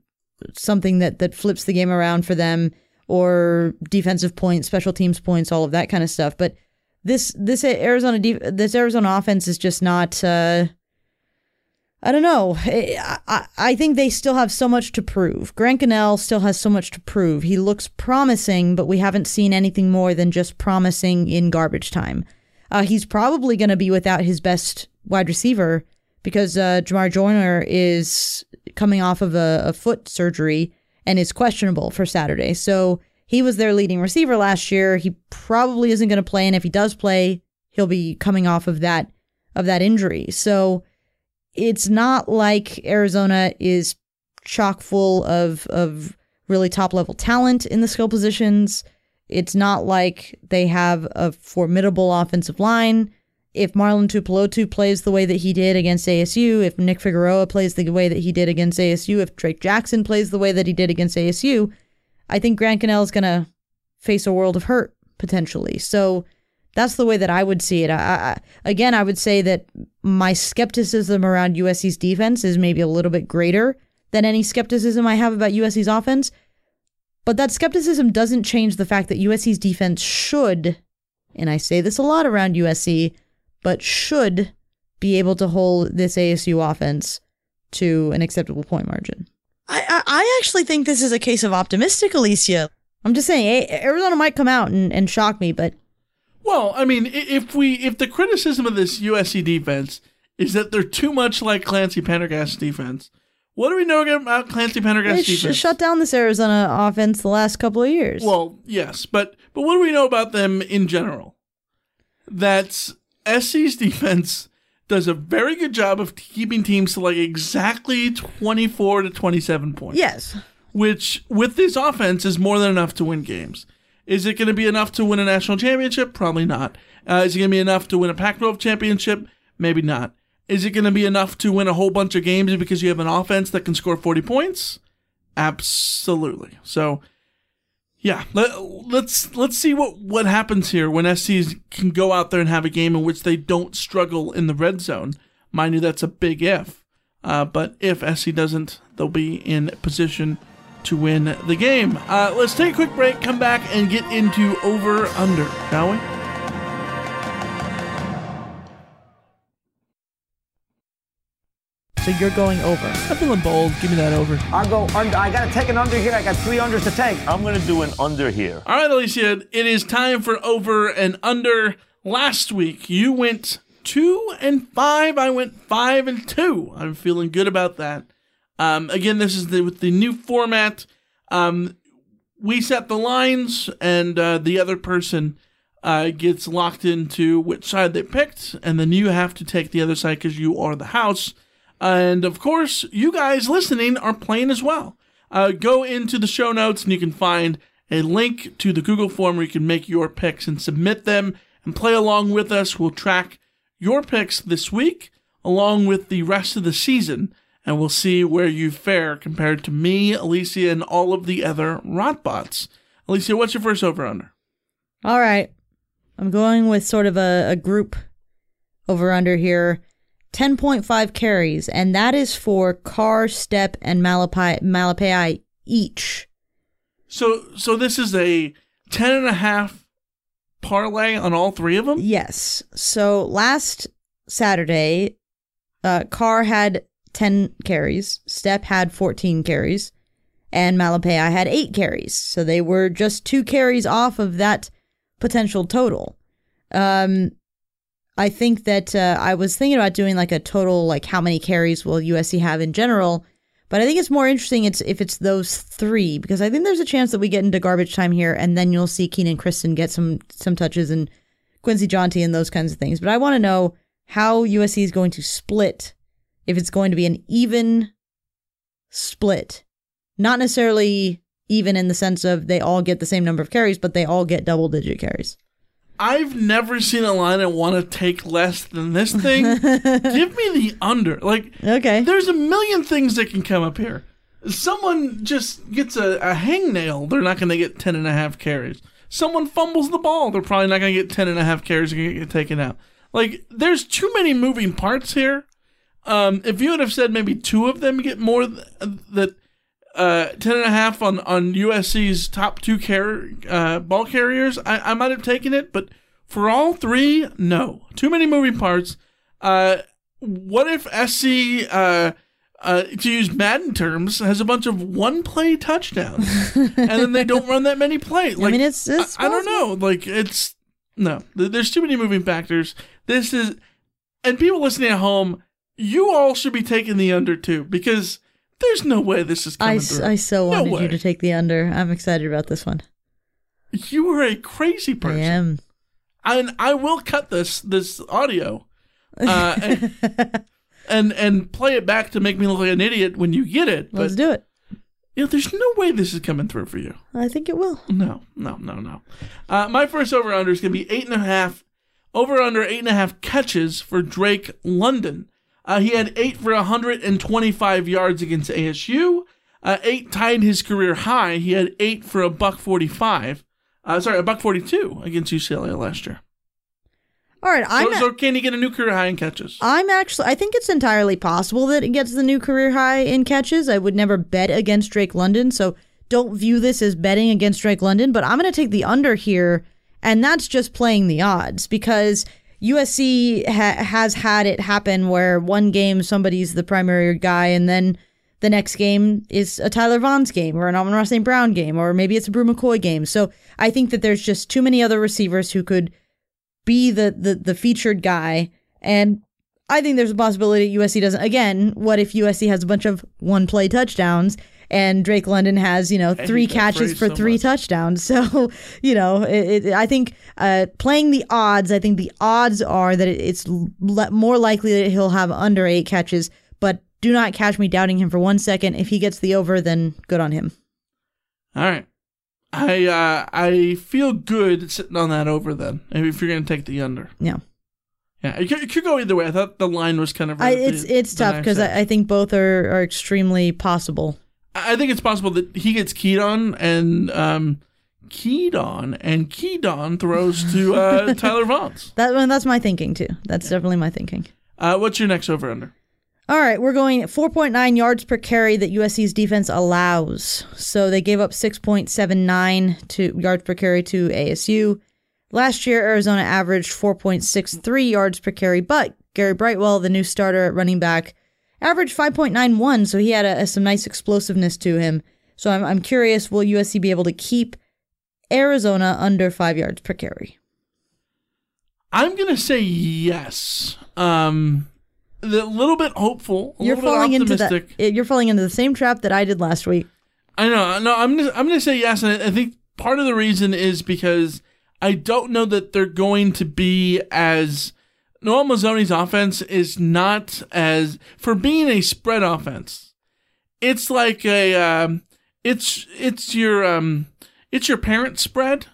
something that that flips the game around for them or defensive points, special teams points, all of that kind of stuff. But this this Arizona this Arizona offense is just not. Uh, I don't know. I, I think they still have so much to prove. Grant Gunnell still has so much to prove. He looks promising, but we haven't seen anything more than just promising in garbage time. Uh, he's probably going to be without his best wide receiver because uh, Jamar Joiner is coming off of a, a foot surgery and is questionable for Saturday. So he was their leading receiver last year. He probably isn't going to play, and if he does play, he'll be coming off of that of that injury. So it's not like Arizona is chock full of of really top level talent in the skill positions. It's not like they have a formidable offensive line if Marlon Tuipulotu plays the way that he did against ASU, if Nick Figueroa plays the way that he did against ASU, if Drake Jackson plays the way that he did against ASU, I think Grant Gunnell is going to face a world of hurt potentially. So that's the way that I would see it. I, I, again, I would say that my skepticism around USC's defense is maybe a little bit greater than any skepticism I have about USC's offense. But that skepticism doesn't change the fact that USC's defense should, and I say this a lot around USC, but should be able to hold this ASU offense to an acceptable point margin. I, I, I actually think this is a case of optimistic, Alicia. I'm just saying, Arizona might come out and, and shock me, but well, I mean, if we if the criticism of this USC defense is that they're too much like Clancy Pendergast's defense, what do we know about Clancy Pendergast's they defense? Sh- shut down this Arizona offense the last couple of years. Well, yes, but but what do we know about them in general? That's SC's defense does a very good job of keeping teams to like exactly 24 to 27 points. Yes. Which, with this offense, is more than enough to win games. Is it going to be enough to win a national championship? Probably not. Uh, is it going to be enough to win a Pac 12 championship? Maybe not. Is it going to be enough to win a whole bunch of games because you have an offense that can score 40 points? Absolutely. So, yeah, let, let's let's see what what happens here when SCs can go out there and have a game in which they don't struggle in the red zone. Mind you, that's a big if. Uh, but if SC doesn't, they'll be in position to win the game. Uh, let's take a quick break, come back, and get into over under, shall we? So you're going over. I'm feeling bold. Give me that over. I'll go under. I got to take an under here. I got three unders to take. I'm going to do an under here. All right, Alicia, it is time for over and under. Last week, you went two and five. I went five and two. I'm feeling good about that. Um, again, this is the, with the new format. Um, we set the lines, and uh, the other person uh, gets locked into which side they picked, and then you have to take the other side because you are the house. And of course, you guys listening are playing as well. Uh, go into the show notes and you can find a link to the Google form where you can make your picks and submit them and play along with us. We'll track your picks this week along with the rest of the season and we'll see where you fare compared to me, Alicia, and all of the other Rotbots. Alicia, what's your first over under? All right. I'm going with sort of a, a group over under here. 10.5 carries, and that is for Carr, Stepp, and Malepeai, Malepeai each. So, so this is a 10 and a half parlay on all three of them? Yes. So last Saturday, uh, Carr had 10 carries, Stepp had 14 carries, and Malepeai had 8 carries. So they were just two carries off of that potential total. Um, I think that uh, I was thinking about doing like a total, like how many carries will USC have in general. But I think it's more interesting it's if it's those three because I think there's a chance that we get into garbage time here, and then you'll see Keenan Christon get some some touches and Quincy Jountti and those kinds of things. But I want to know how USC is going to split if it's going to be an even split, not necessarily even in the sense of they all get the same number of carries, but they all get double digit carries. I've never seen a line I want to take less than this thing. Give me the under. Like, okay, there's a million things that can come up here. Someone just gets a, a hangnail, they're not going to get 10 and a half carries. Someone fumbles the ball, they're probably not going to get 10 and a half carries and get taken out. Like, there's too many moving parts here. Um, if you would have said maybe two of them get more th- that uh, 10 and a half on, on USC's top two car- uh, ball carriers, I, I might have taken it, but for all three, no. Too many moving parts. Uh, what if SC, uh, uh, to use Madden terms, has a bunch of one play touchdowns and then they don't run that many plays? Like, I mean, it's, it's I, I don't know. Like, it's no, there's too many moving factors. This is, and people listening at home, you all should be taking the under too because there's no way this is coming I, through. I so No wanted way. you to take the under. I'm excited about this one. You are a crazy person. I am. And I will cut this this audio, uh, and, and and play it back to make me look like an idiot when you get it. Let's but, do it. You know, there's no way this is coming through for you. I think it will. No, no, no, no. Uh, my first over under is going to be eight and a half. Over under eight and a half catches for Drake London. Uh, he had eight for 125 yards against ASU. Uh, eight tied his career high. He had eight for a buck 45. Uh, sorry, a buck 42 against UCLA last year. All right, I'm So, so can he get a new career high in catches? I'm actually I think it's entirely possible that it gets the new career high in catches. I would never bet against Drake London, so don't view this as betting against Drake London, but I'm going to take the under here and that's just playing the odds because USC ha- has had it happen where one game somebody's the primary guy and then the next game is a Tyler Vaughn's game or an Amon St. Brown game or maybe it's a Bru McCoy game. So I think that there's just too many other receivers who could be the, the, the featured guy. And I think there's a possibility USC doesn't. Again, what if USC has a bunch of one play touchdowns and Drake London has, you know, three catches for so three much. touchdowns. So, you know, it, it, I think uh, playing the odds, I think the odds are that it, it's le- more likely that he'll have under eight catches, but do not catch me doubting him for one second. If he gets the over, then good on him. All right. I uh, I feel good sitting on that over then. If you're going to take the under, Yeah. yeah, it could, it could go either way. I thought the line was kind of. I, it's the- it's the tough because. I, I think both are, are extremely possible. I think it's possible that he gets keyed on and um, keyed on and keyed on throws to uh, Tyler Vaughns. That one that's my thinking too. That's definitely my thinking. Uh, what's your next over under? All right, we're going 4.9 yards per carry that USC's defense allows. So they gave up 6.79 to yards per carry to ASU. Last year, Arizona averaged 4.63 yards per carry, but Gary Brightwell, the new starter at running back, averaged 5.91. So he had a, a- some nice explosiveness to him. So I'm, I'm curious, will USC be able to keep Arizona under five yards per carry? I'm gonna say yes. Um, a little bit hopeful, a You're little falling bit into that. optimistic. You're falling into the same trap that I did last week. I know. No, I'm gonna, I'm gonna say yes, and I, I think part of the reason is because I don't know that they're going to be as Noel Mazzone's offense is not as for being a spread offense. It's like a um, it's it's your um, it's your parent spread.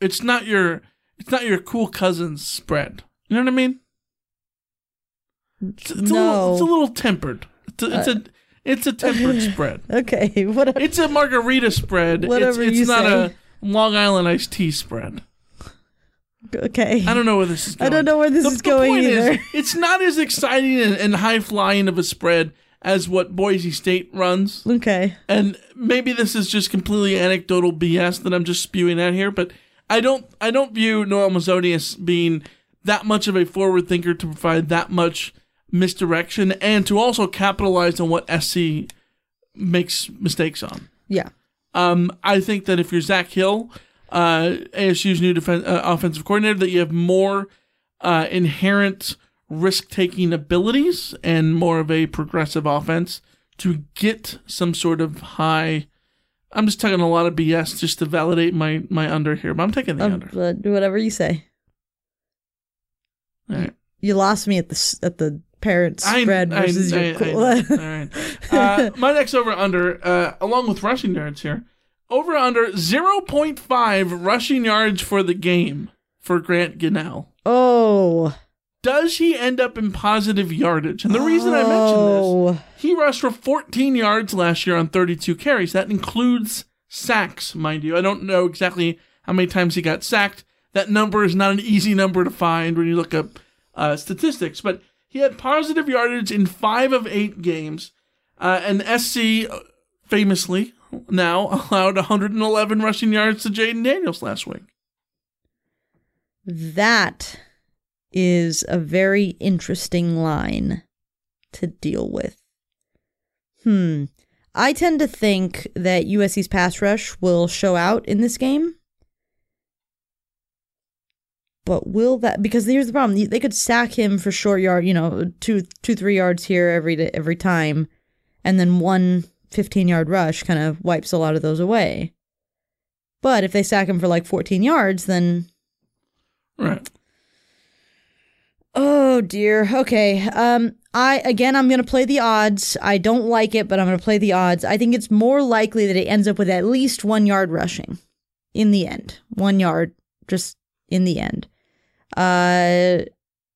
It's not your it's not your cool cousin's spread. You know what I mean? It's, it's a little No. it's a little tempered. It's a, it's a it's a tempered spread. Okay, whatever. It's a margarita spread. Whatever it's, it's you not say. a Long Island iced tea spread. Okay. I don't know where this is I going. don't know where this The- is the going point is, either. it's not as exciting and, and high flying of a spread as what Boise State runs. Okay. And maybe this is just completely anecdotal BS that I'm just spewing out here, but I don't I don't view Noel Mazzone as being that much of a forward thinker to provide that much misdirection and to also capitalize on what SC makes mistakes on. Yeah. Um, I think that if you're Zak Hill, uh, ASU's new defen uh, offensive coordinator, that you have more uh, inherent risk taking abilities and more of a progressive offense to get some sort of high. I'm just talking a lot of BS just to validate my my under here, but I'm taking the Um, under. do whatever you say. All right. You lost me at the at the parent spread I- versus I- your I- cool. all right. Uh, my next over under, uh, along with rushing yards here, over under 0.5 rushing yards for the game for Grant Gunnell. oh. Does he end up in positive yardage? And the reason I mention Oh. this, he rushed for 14 yards last year on 32 carries. That includes sacks, mind you. I don't know exactly how many times he got sacked. That number is not an easy number to find when you look up uh, statistics, but he had positive yardage in five of eight games. Uh, and SC uh, famously now allowed 111 rushing yards to Jayden Daniels last week. That is a very interesting line to deal with. Hmm. I tend to think that USC's pass rush will show out in this game. But will that because here's the problem. They could sack him for short yard, you know, two two three yards here every every time and then one 15 yard rush kind of wipes a lot of those away. But if they sack him for like 14 yards, then Right. Oh dear. Okay. Um I again I'm going to play the odds. I don't like it, but I'm going to play the odds. I think it's more likely that it ends up with at least 1 yard rushing in the end. 1 yard just in the end. Uh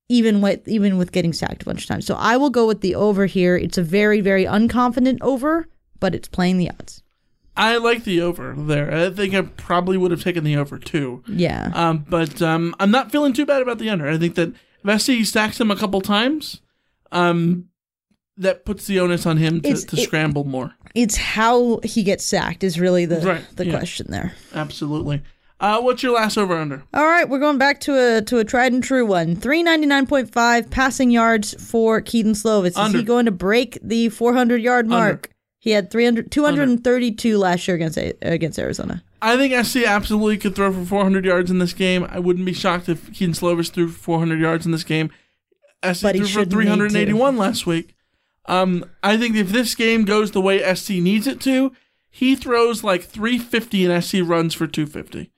even with even with getting sacked a bunch of times. So I will go with the over here. It's a very very unconfident over, but it's playing the odds. I like the over there. I think I probably would have taken the over too. Yeah. Um, but um, I'm not feeling too bad about the under. I think that if SC stacks him a couple times, um, that puts the onus on him to, to it- scramble more. It's how he gets sacked is really the Right, the yeah. question there. Absolutely. Uh, what's your last over under? All right, we're going back to a to a tried and true one. Three ninety nine point five passing yards for Kedon Slovis. Is he going to break the four hundred yard mark? He had 300, 232 last year against against Arizona. I think SC absolutely could throw for 400 yards in this game. I wouldn't be shocked if Kedon Slovis threw 400 yards in this game. SC But threw for shouldn't need to. 381 last week. Um, I think if this game goes the way SC needs it to, he throws like 350 and SC runs for 250.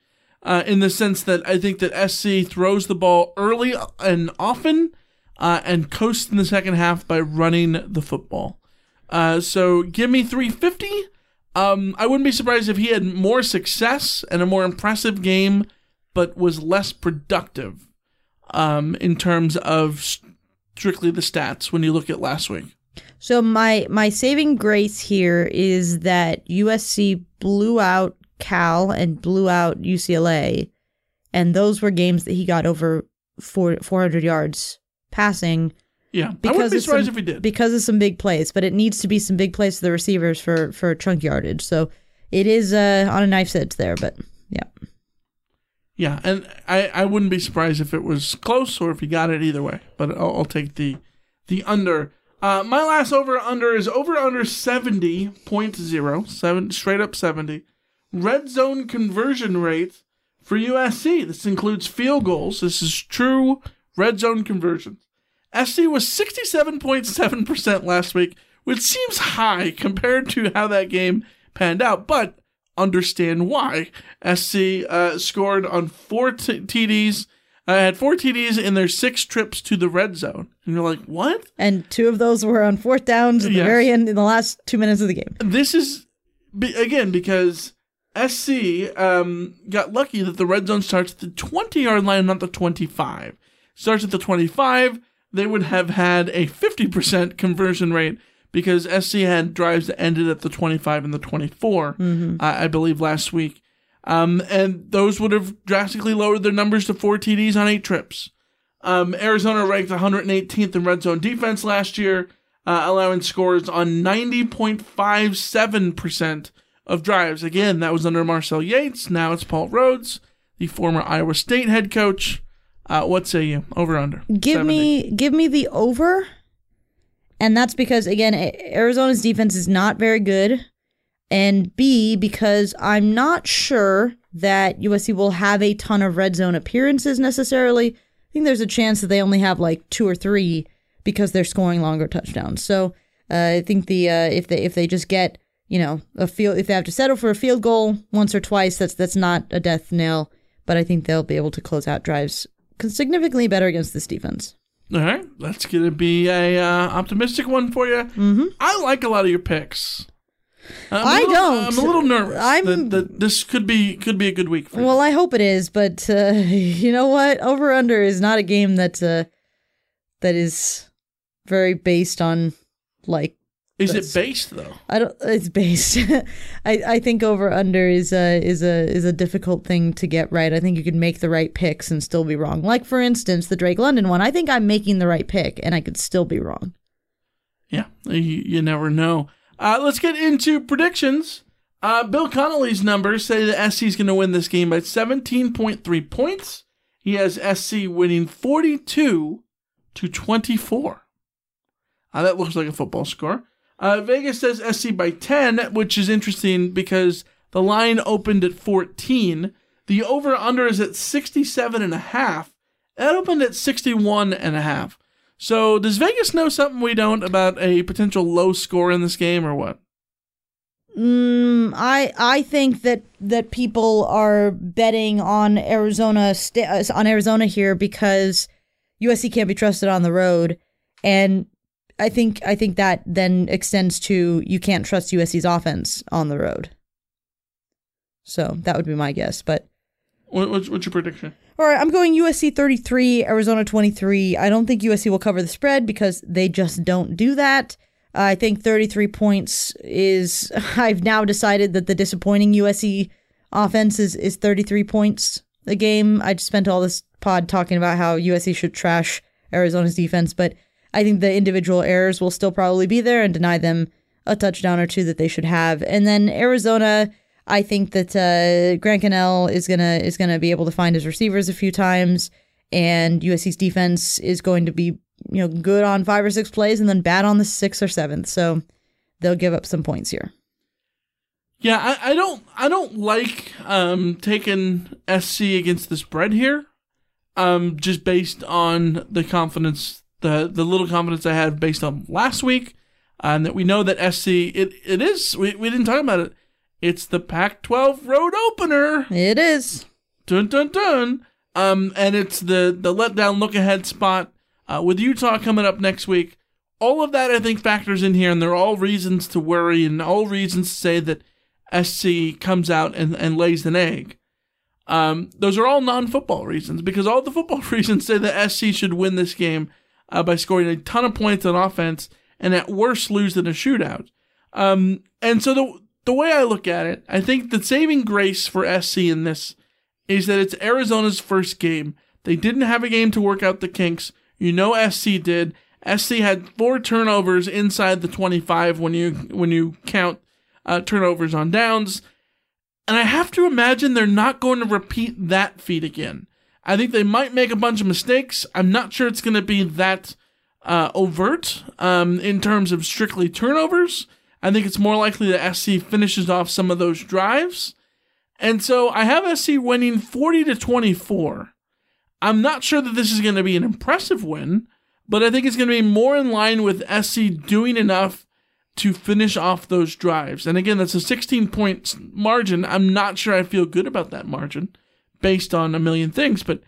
Uh, in the sense that I think that SC throws the ball early and often uh, and coasts in the second half by running the football. Uh, so give me 350. Um, I wouldn't be surprised if he had more success and a more impressive game, but was less productive um, in terms of strictly the stats when you look at last week. So my my saving grace here is that USC blew out Cal and blew out UCLA, and those were games that he got over four, 400 yards passing. Yeah, I wouldn't be surprised some, if he did. because of some big plays, but it needs to be some big plays to the receivers for for chunk yardage. So it is uh, on a knife's edge there, but yeah. Yeah, and I, I wouldn't be surprised if it was close or if he got it either way. But I'll, I'll take the the under. Uh, my last over under is over under 70.0, seven, straight up 70. Red zone conversion rate for USC. This includes field goals. This is true red zone conversions. SC was 67.7% last week, which seems high compared to how that game panned out, but understand why. SC uh, scored on four t- TDs, uh, had four TDs in their six trips to the red zone. And you're like, what? And two of those were on fourth downs at the Yes. very end in the last two minutes of the game. This is, be- again, because SC um, got lucky that the red zone starts at the 20 yard line, not the 25. Starts at the 25, they would have had a 50% conversion rate because SC had drives that ended at the 25 and the 24, Mhm. uh, I believe, last week. Um, and those would have drastically lowered their numbers to four TDs on eight trips. Um, Arizona ranked 118th in red zone defense last year, uh, allowing scores on 90.57% of drives. Again, that was under Marcel Yates. Now it's Paul Rhodes, the former Iowa State head coach. Uh, what say you? Over under? Give 70. me give me the over. And that's because again, Arizona's defense is not very good. And B, because I'm not sure that USC will have a ton of red zone appearances necessarily. I think there's a chance that they only have like two or three because they're scoring longer touchdowns. So uh, I think the uh, if they if they just get you know a field if they have to settle for a field goal once or twice, that's that's not a death nail. But I think they'll be able to close out drives significantly better against this defense. All right, that's gonna be a uh, optimistic one for you. Mm-hmm. I like a lot of your picks. I'm I little- don't. I'm a little nervous. I'm- that, that this could be could be a good week for you. Well, I hope it is, but uh, you know what? Over under is not a game that uh, that is very based on like. Is it based though? I don't. It's based. I, I think over under is a is a is a difficult thing to get right. I think you could make the right picks and still be wrong. Like for instance, the Drake London one. I think I'm making the right pick and I could still be wrong. Yeah, you, you never know. Uh, let's get into predictions. Uh, Bill Connolly's numbers say that SC is going to win this game by 17.3 points. He has SC winning 42 to 24. Uh, that looks like a football score. Uh, Vegas says SC by 10, which is interesting because the line opened at 14. The over under is at 67 and a half. That opened at 61 and a half. So does Vegas know something we don't about a potential low score in this game or what? Mm, I I think that that people are betting on Arizona uh, on Arizona here because USC can't be trusted on the road, and I think I think that then extends to you can't trust USC's offense on the road. So that would be my guess, but What, what's, what's your prediction? all right, I'm going USC 33, Arizona 23. I don't think USC will cover the spread because they just don't do that. I think 33 points is. I've now decided that the disappointing USC offense is, is 33 points a game. I just spent all this pod talking about how USC should trash Arizona's defense, but I think the individual errors will still probably be there and deny them a touchdown or two that they should have. And then Arizona, I think that uh, Grant Gunnell is gonna is gonna be able to find his receivers a few times, and USC's defense is going to be you know good on five or six plays and then bad on the sixth or seventh. So they'll give up some points here. Yeah, I, I don't I don't like um taking SC against the spread here. Um just based on the confidence the the little confidence I had based on last week. And that we know that SC it, it is we, we didn't talk about it. It's the Pac twelve road opener. It is. Dun dun dun. Um and it's the the letdown look ahead spot uh, with Utah coming up next week. All of that I think factors in here and they're all reasons to worry and all reasons to say that SC comes out and, and lays an egg. Um, those are all non football reasons because all the football reasons say that SC should win this game uh, by scoring a ton of points on offense and at worst lose in a shootout. Um, and so the, the way I look at it, I think the saving grace for SC in this is that it's Arizona's first game. They didn't have a game to work out the kinks. You know SC did. SC had four turnovers inside the 25 when you when you count uh, turnovers on downs. And I have to imagine they're not going to repeat that feat again. I think they might make a bunch of mistakes. I'm not sure it's going to be that uh, overt um, in terms of strictly turnovers. I think it's more likely that SC finishes off some of those drives. And so I have SC winning 40 to 24. I'm not sure that this is going to be an impressive win, but I think it's going to be more in line with SC doing enough to finish off those drives. And again, that's a 16 point margin. I'm not sure I feel good about that margin based on a million things, but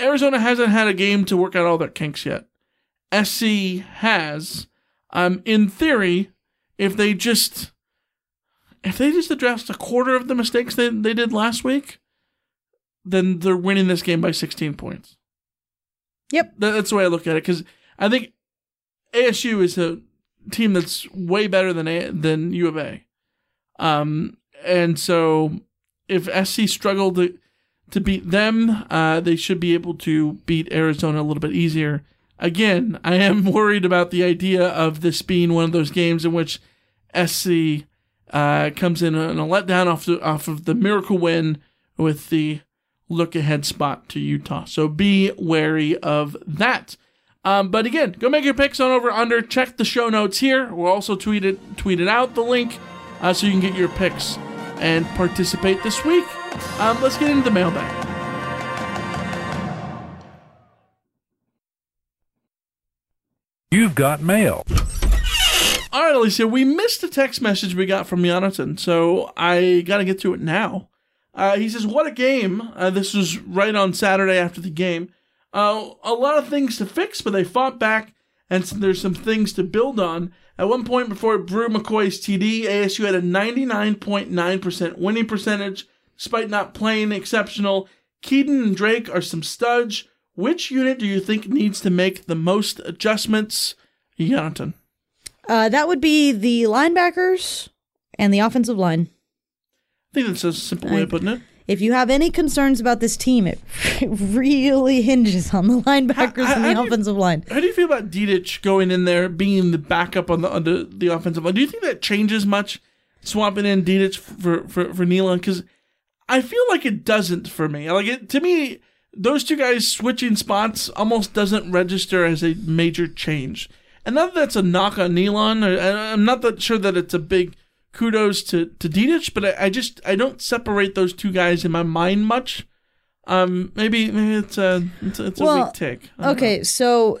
Arizona hasn't had a game to work out all their kinks yet. SC has. Um, in theory, if they just if they just addressed a quarter of the mistakes that they did last week, then they're winning this game by 16 points. Yep. That's the way I look at it because I think ASU is a team that's way better than a- than U of A. Um, and so if SC struggled to to beat them, uh, they should be able to beat Arizona a little bit easier. Again, I am worried about the idea of this being one of those games in which SC uh, comes in on a letdown off the, off of the miracle win with the look ahead spot to Utah. So be wary of that. Um, but again, go make your picks on over under. Check the show notes here. We'll also tweet it tweet it out the link uh, so you can get your picks and participate this week. Um, let's get into the mailbag. You've got mail. All right, Alicia, we missed a text message we got from Jonathan, so I got to get to it now. Uh, he says, What a game. Uh, this was right on Saturday after the game. Uh, a lot of things to fix, but they fought back, and there's some things to build on. At one point before Bru McCoy's TD, ASU had a 99.9% winning percentage, despite not playing exceptional. Kedon and Drake are some studs. Which unit do you think needs to make the most adjustments? Jonathan. Uh, that would be the linebackers and the offensive line. I think that's a simple way of putting it. If you have any concerns about this team, it really hinges on the linebackers How- and the do you- offensive line. How do you feel about Dedich going in there, being the backup on the on the, the offensive line? Do you think that changes much, swapping in Dedich for for for Neilon? Because I feel like it doesn't for me. Like it to me, those two guys switching spots almost doesn't register as a major change. And not that that's a knock on Neilon. Or, I'm not that sure that it's a big kudos to to Dedich, but I, I just I don't separate those two guys in my mind much. Um, maybe maybe it's a it's a, it's a weak don't Okay, so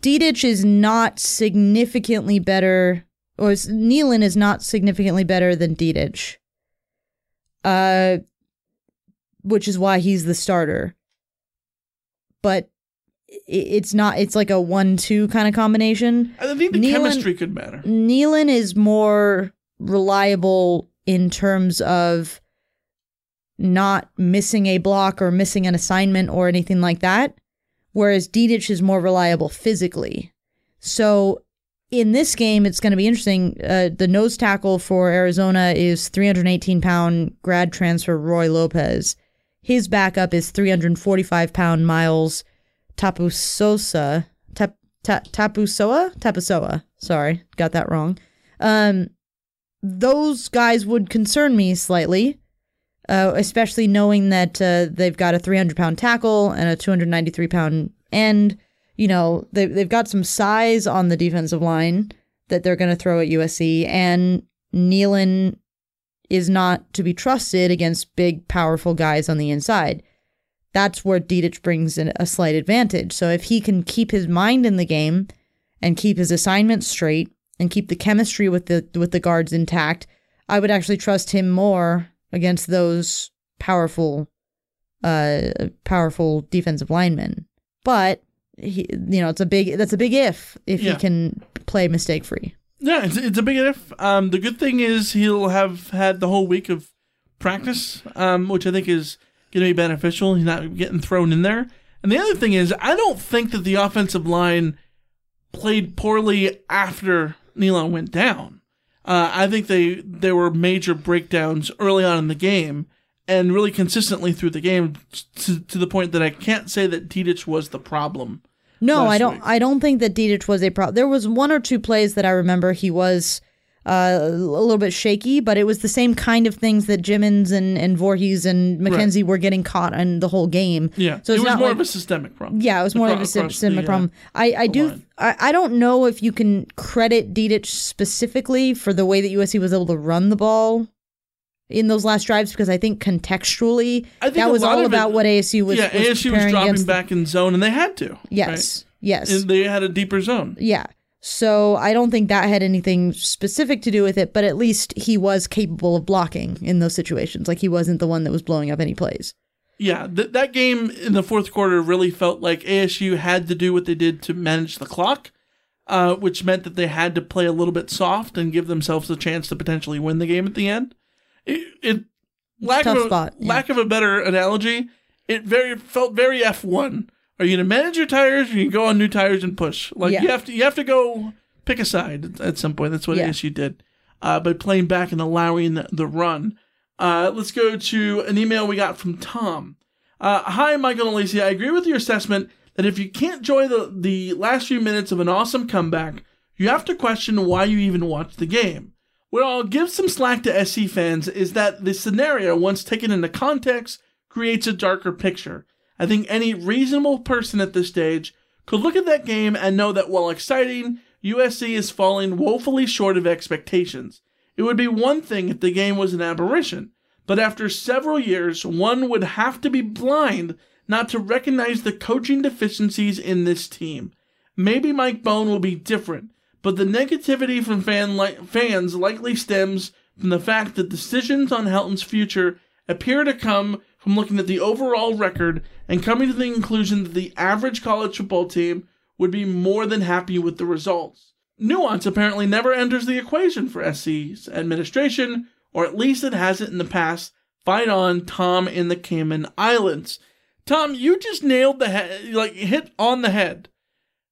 Dedich is not significantly better, or Neilon is not significantly better than Dedich. Uh, which is why he's the starter. But it's not. It's like a one-two kind of combination. I think the Neilon- chemistry could matter. Neilon is more reliable in terms of not missing a block or missing an assignment or anything like that, whereas Dedich is more reliable physically. So in this game, it's going to be interesting. Uh, the nose tackle for Arizona is 318 pound grad transfer Roy Lopez. His backup is 345 pound Myles Tapusoa. Tap, ta, Tapusoa? Tapusoa. Sorry, got that wrong. Um, those guys would concern me slightly, uh, especially knowing that uh, they've got a 300 pound tackle and a 293 pound end. You know, they, they've got some size on the defensive line that they're going to throw at USC, and Neilon is not to be trusted against big, powerful guys on the inside. That's where Dedich brings in a slight advantage. So if he can keep his mind in the game and keep his assignments straight and keep the chemistry with the with the guards intact, I would actually trust him more against those powerful uh powerful defensive linemen. But he, you know, it's a big that's a big if if Yeah. he can play mistake free. Yeah, it's, it's a big if. Um, the good thing is he'll have had the whole week of practice, um, which I think is going to be beneficial. He's not getting thrown in there. And the other thing is, I don't think that the offensive line played poorly after Neilon went down. Uh, I think they there were major breakdowns early on in the game and really consistently through the game to, to the point that I can't say that Dedich was the problem. No, I don't. week. I don't think that Dedich was a problem. There was one or two plays that I remember he was uh, a little bit shaky, but it was the same kind of things that Jimmons and and Vorhees and McKenzie were getting caught in the whole game. Yeah, so it was more like- of a systemic problem. Yeah, it was more like a systemic the, uh, problem. I, I do. line. I, I don't know if you can credit Dedich specifically for the way that USC was able to run the ball in those last drives because I think contextually I think that was all of it- about what ASU was. yeah, was ASU was dropping back in zone, and they had to. Yes, right? yes. And they had a deeper zone. Yeah. So I don't think that had anything specific to do with it, but at least he was capable of blocking in those situations. Like he wasn't the one that was blowing up any plays. Yeah, th- that game in the fourth quarter really felt like ASU had to do what they did to manage the clock, uh, which meant that they had to play a little bit soft and give themselves a chance to potentially win the game at the end. It, it lack tough of a, spot, yeah. lack of a better analogy, it very felt very F one. Are you gonna manage your tires, or you go on new tires and push? Like Yeah. you have to, you have to go pick a side at some point. That's what Yeah. ASU did uh, by playing back and allowing the, run. Uh, let's go to an email we got from Tom. Uh, Hi, Michael and Alicia. I agree with your assessment that if you can't enjoy the, the last few minutes of an awesome comeback, you have to question why you even watched the game. What I'll give some slack to SC fans is that the scenario, once taken into context, creates a darker picture. I think any reasonable person at this stage could look at that game and know that while exciting, USC is falling woefully short of expectations. It would be one thing if the game was an aberration, but after several years, one would have to be blind not to recognize the coaching deficiencies in this team. Maybe Mike Bohn will be different, but the negativity from fan li- fans likely stems from the fact that decisions on Helton's future appear to come from looking at the overall record and coming to the conclusion that the average college football team would be more than happy with the results. Nuance apparently never enters the equation for SC's administration, or at least it hasn't in the past. Fight on, Tom in the Cayman Islands. Tom, you just nailed the head, like hit on the head.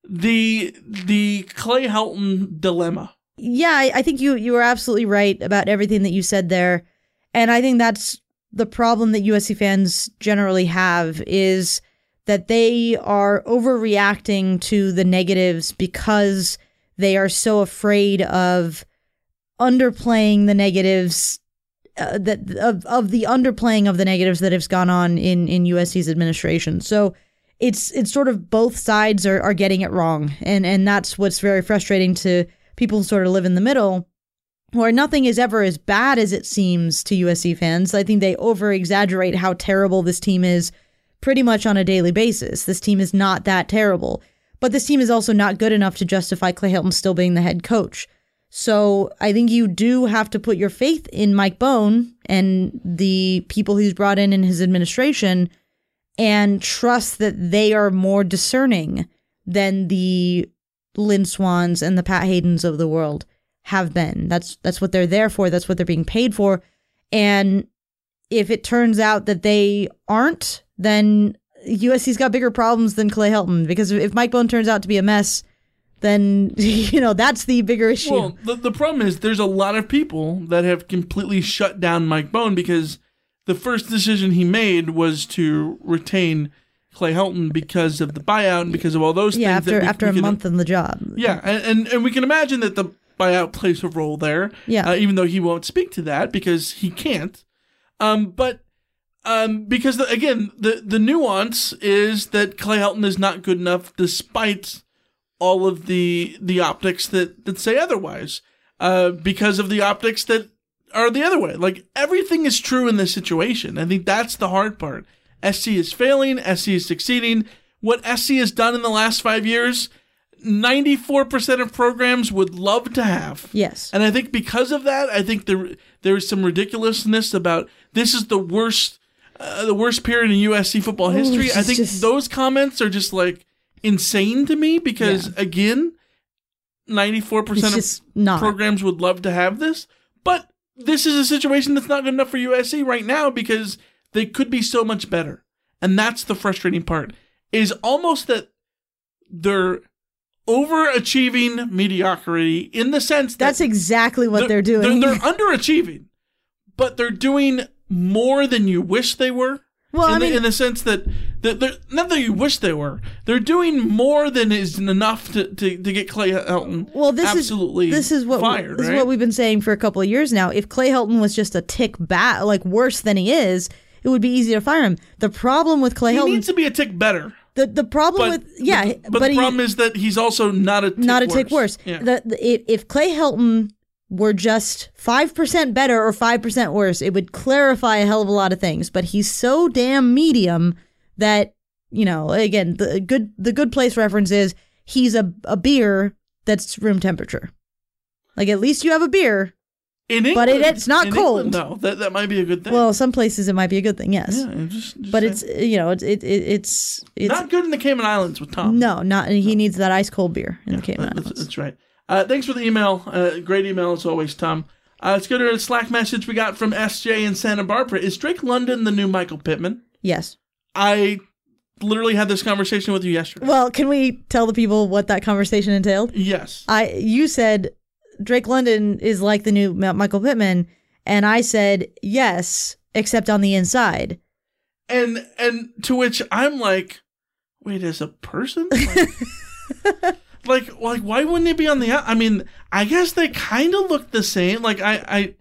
The the Clay Helton dilemma. Yeah, I, I think you you were absolutely right about everything that you said there, and I think that's the problem that USC fans generally have is that they are overreacting to the negatives because they are so afraid of underplaying the negatives uh, that of of the underplaying of the negatives that has gone on in in USC's administration. So it's it's sort of both sides are, are getting it wrong, and and that's what's very frustrating to people who sort of live in the middle, where nothing is ever as bad as it seems to USC fans. I think they over exaggerate how terrible this team is pretty much on a daily basis. This team is not that terrible, but this team is also not good enough to justify Clay Helton still being the head coach. So I think you do have to put your faith in Mike Bohn and the people he's brought in in his administration and trust that they are more discerning than the Lynn Swanns and the Pat Haydens of the world have been. That's that's what they're there for. That's what they're being paid for. And if it turns out that they aren't, then USC's got bigger problems than Clay Helton. Because if Mike Bohn turns out to be a mess, then you know that's the bigger issue. Well, the, the problem is there's a lot of people that have completely shut down Mike Bohn because the first decision he made was to retain Clay Helton because of the buyout and because of all those yeah, things. that after we- after we a can- month in the job. Yeah, and, and and we can imagine that the buyout plays a role there. Yeah. uh, even though he won't speak to that because he can't. Um, but um, because the, again, the the nuance is that Clay Helton is not good enough, despite all of the the optics that that say otherwise. Uh, because of the optics that are the other way. Like everything is true in this situation. I think that's the hard part. SC is failing. SC is succeeding. What SC has done in the last five years, ninety-four percent of programs would love to have. Yes. And I think because of that, I think there there is some ridiculousness about this is the worst uh, the worst period in USC football history. it's I think just- those comments are just like insane to me because again, 94% It's of programs would love to have this, but this is a situation that's not good enough for USC right now because they could be so much better. And that's the frustrating part is almost that they're overachieving mediocrity in the sense that That's exactly what they're, doing. They're, they're underachieving, but they're doing more than you wish they were. Well, in I the, mean- in the sense that, they're not that you wish they were, they're doing more than is enough to, to, to get Clay Helton well, this absolutely is this is what fired. this right? is what we've been saying for a couple of years now. If Clay Helton was just a tick bat, like worse than he is, it would be easy to fire him. The problem with Clay he Helton, needs to be a tick better. the the problem But, with yeah, but, but the he- problem is that he's also not a tick not a worse. tick worse. Yeah. The, the, if Clay Helton were just 5% better or 5% worse, it would clarify a hell of a lot of things. But he's so damn medium that, you know, again, the good the good place reference is he's a, a beer that's room temperature. Like at least you have a beer. in England, but it- it's not cold. England, though, that that might be a good thing. Well, some places it might be a good thing, yes. yeah, just, just but saying. it's you know, it's it, it, it's it's not good in the Cayman Islands with Tom. no, not he needs that ice cold beer in the Cayman That's, Islands. that's right. Uh, thanks for the email. Uh, great email as always, Tom. Uh, let's go to a Slack message we got from SJ in Santa Barbara. Is Drake London the new Michael Pittman? Yes. I literally had this conversation with you yesterday. Well, can we tell the people what that conversation entailed? Yes. I you said Drake London is like the new Michael Pittman, and I said yes, except on the inside. And and to which I'm like, wait, as a person? Like, like, like why wouldn't it be on the? I mean, I guess they kind of look the same. Like I, I,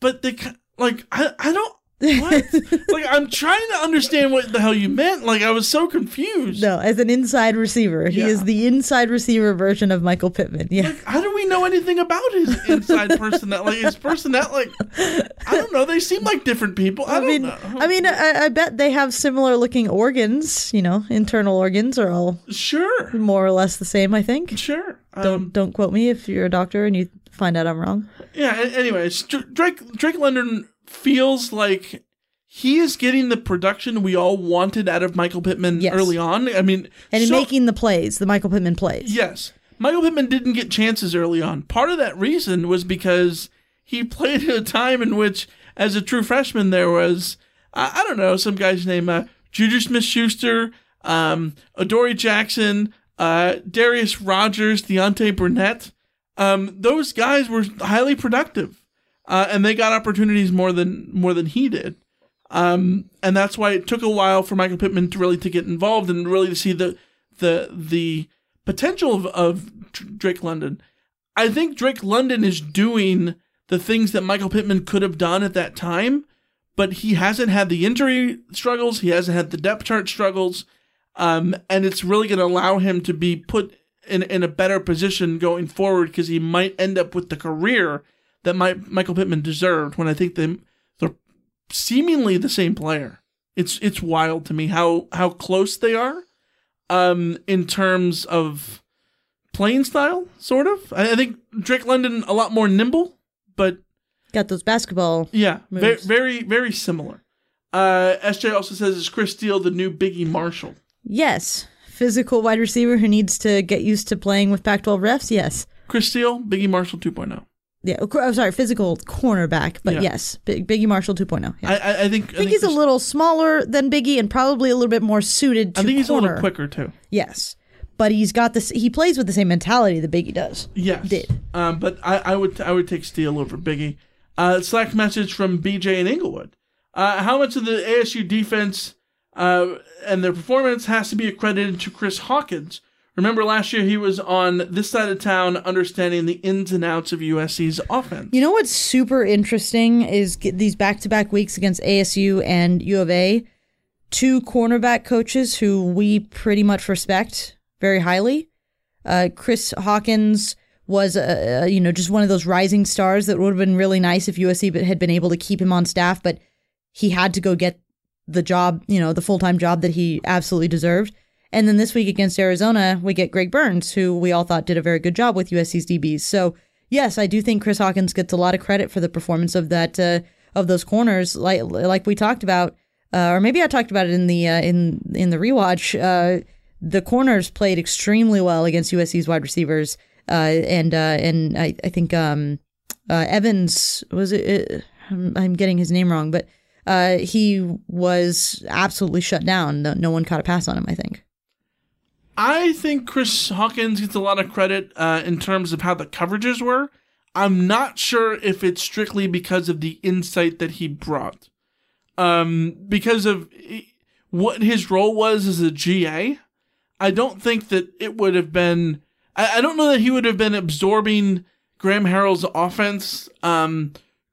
but they like I, I don't. What? like I'm trying to understand what the hell you meant. Like I was so confused. No, as an inside receiver, he is the inside receiver version of Michael Pittman. Yeah, How do we know anything about his inside personnel? Like his personnel, like I don't know. They seem like different people. I, I don't mean, know. I mean, I, I bet they have similar looking organs. You know, internal organs are all sure, more or less the same. I think. Sure. don't um, don't quote me if you're a doctor and you find out I'm wrong. Yeah. Anyways, Dr- Drake Drake London feels like he is getting the production we all wanted out of Michael Pittman Yes. early on. I mean, And so- making the plays, the Michael Pittman plays. Yes. Michael Pittman didn't get chances early on. Part of that reason was because he played at a time in which, as a true freshman, there was, I, I don't know, some guy's name, uh, Juju Smith Schuster, um, Adoree Jackson, uh, Darreus Rogers, Deontay Burnett. Um, those guys were highly productive. Uh, and they got opportunities more than more than he did. Um, and that's why it took a while for Michael Pittman to really to get involved and really to see the the the potential of, of Drake London. I think Drake London is doing the things that Michael Pittman could have done at that time, but he hasn't had the injury struggles. He hasn't had the depth chart struggles, um, and it's really going to allow him to be put in in a better position going forward because he might end up with the career that my, Michael Pittman deserved. When I think they they're seemingly the same player. It's it's wild to me how how close they are, um, in terms of playing style, sort of. I, I think Drake London a lot more nimble, but Got those basketball. yeah, very very very similar. Uh, SJ also says is Chris Steele the new Biggie Marshall? Yes, physical wide receiver who needs to get used to playing with Pac-12 refs. Yes. Chris Steele, Biggie Marshall 2.0. Yeah, oh, sorry, physical cornerback, but Yeah. yes, Big, Biggie Marshall 2.0. Yeah. I, I I think I think he's a little smaller than Biggie and probably a little bit more suited to I think he's a little quicker too. Yes, but he's got this. He plays with the same mentality that Biggie does. Yes. Did. Um, but I, I would I would take Steele over Biggie. Uh, Slack message from BJ in Inglewood. Uh, how much of the ASU defense uh, and their performance has to be accredited to Chris Hawkins? Remember last year he was on this side of town, understanding the ins and outs of USC's offense. You know what's super interesting is these back-to-back weeks against ASU and U of A, two cornerback coaches who we pretty much respect very highly. Uh, Chris Hawkins was, uh, uh, you know, just one of those rising stars that would have been really nice if USC had been able to keep him on staff, but he had to go get the job, you know, the full-time job that he absolutely deserved. And then this week against Arizona, we get Greg Burns, who we all thought did a very good job with USC's DBs. So yes, I do think Chris Hawkins gets a lot of credit for the performance of that uh, of those corners, like like we talked about, uh, or maybe I talked about it in the uh, in in the rewatch. Uh, the corners played extremely well against USC's wide receivers. uh, and uh, and I, I think um, Evans was it. I'm, getting his name wrong, but he was absolutely shut down. No, no one caught a pass on him. I think. I think Chris Hawkins gets a lot of credit uh, in terms of how the coverages were. I'm not sure if it's strictly because of the insight that he brought, um, because of what his role was as a GA. I don't think that it would have been. I, I don't know that he would have been absorbing Graham Harrell's offense um,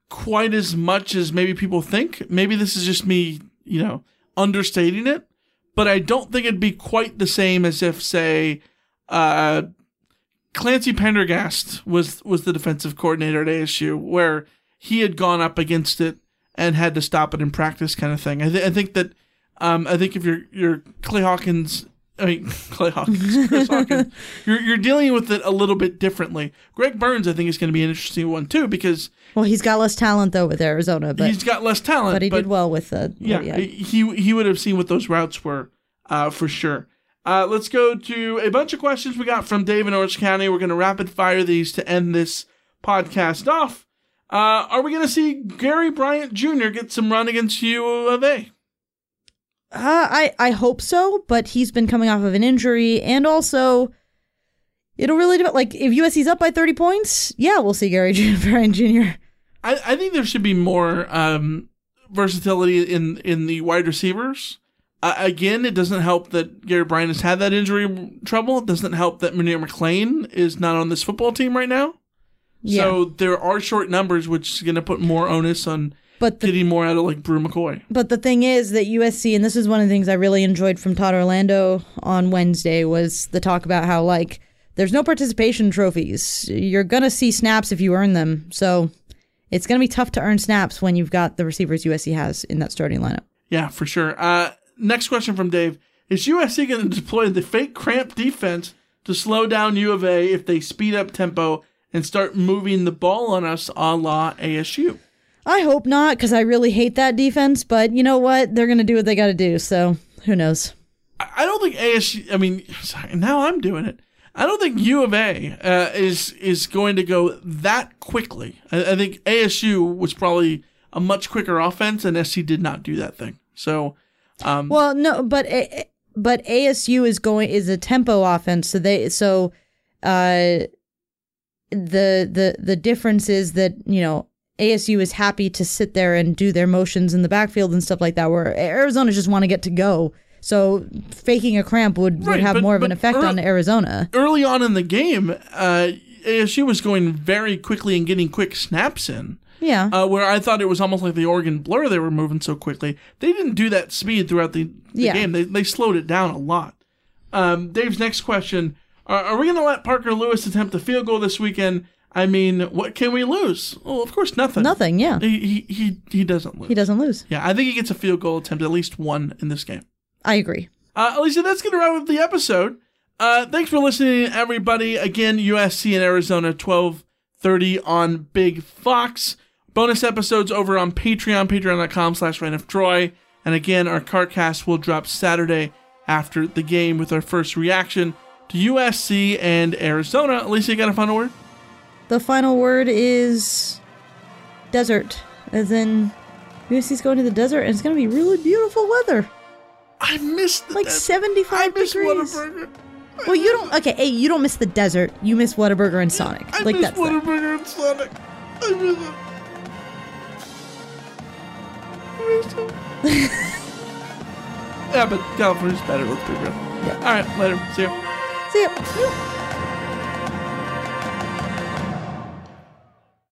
quite as much as maybe people think. Maybe this is just me, you know, understating it but I don't think it'd be quite the same as if, say, uh, Clancy Pendergast was was the defensive coordinator at ASU, where he had gone up against it and had to stop it in practice, kind of thing. I, th- I think that um, I think if you're you're Clay Hawkins, I mean Clay Hawkins, Chris Hawkins, you're you're dealing with it a little bit differently. Greg Burns, I think, is going to be an interesting one too because well, he's got less talent though with Arizona, but he's got less talent. But he but, did well with the yeah, yeah. He he would have seen what those routes were uh, for sure. Uh, let's go to a bunch of questions we got from Dave in Orange County. We're going to rapid fire these to end this podcast off. Uh, are we going to see Gary Bryant Jr. get some run against U of A? Uh, I I hope so, but he's been coming off of an injury, and also it'll really depend. Like if USC's up by thirty points, yeah, we'll see Gary Bryant Jr. I, I think there should be more um, versatility in in the wide receivers. Uh, again, it doesn't help that Gary Bryant has had that injury trouble. It doesn't help that Munir McClain is not on this football team right now. Yeah. So there are short numbers, which is going to put more onus on but the, getting more out of like Bru McCoy. But the thing is that USC, and this is one of the things I really enjoyed from Todd Orlando on Wednesday, was the talk about how like there's no participation trophies. You're gonna see snaps if you earn them. So it's gonna be tough to earn snaps when you've got the receivers USC has in that starting lineup. Yeah, for sure. Uh, next question from Dave. Is USC going to deploy the fake cramp defense to slow down U of A if they speed up tempo and start moving the ball on us a la ASU? I hope not, because I really hate that defense. But you know what? They're going to do what they got to do. So who knows? I don't think ASU. I mean, sorry, now I'm doing it. I don't think U of A uh, is is going to go that quickly. I, I, think ASU was probably a much quicker offense, and SC did not do that thing. So um, well, no, but but ASU is going is a tempo offense, so they so uh, the the the difference is that you know ASU is happy to sit there and do their motions in the backfield and stuff like that, where Arizona just want to get to go. So faking a cramp would, right, would have but, more of an effect early, on Arizona. Early on in the game, uh, ASU was going very quickly and getting quick snaps in. Yeah. Uh, where I thought it was almost like the Oregon Blur, they were moving so quickly. They didn't do that speed throughout the, the yeah. game. They, they slowed it down a lot. Um, Dave's next question Are, are we going to let Parker Lewis attempt a field goal this weekend? I mean, what can we lose? Well, of course, nothing. Nothing, yeah. He, he, he, doesn't lose. He doesn't lose. Yeah, I think he gets a field goal attempt, at least one in this game. I agree. Uh, Alicia, that's going to wrap up the episode. Uh, thanks for listening, everybody. Again, USC and Arizona, 1230 on Big Fox. Bonus episodes over on Patreon, patreon.com slash Troy. And again, our CartCast will drop Saturday after the game with our first reaction to USC and Arizona. Alicia, you got a final word? The final word is desert. As in, USC's going to the desert and it's going to be really beautiful weather. I missed like desert. 75 I miss degrees. Whataburger. I well, you don't. Okay, hey, you don't miss the desert. You miss Whataburger and Sonic. I like miss that's Whataburger and Sonic. I miss it. yeah, but California's better. Let's be real. Yeah. All right, later. See you. See you.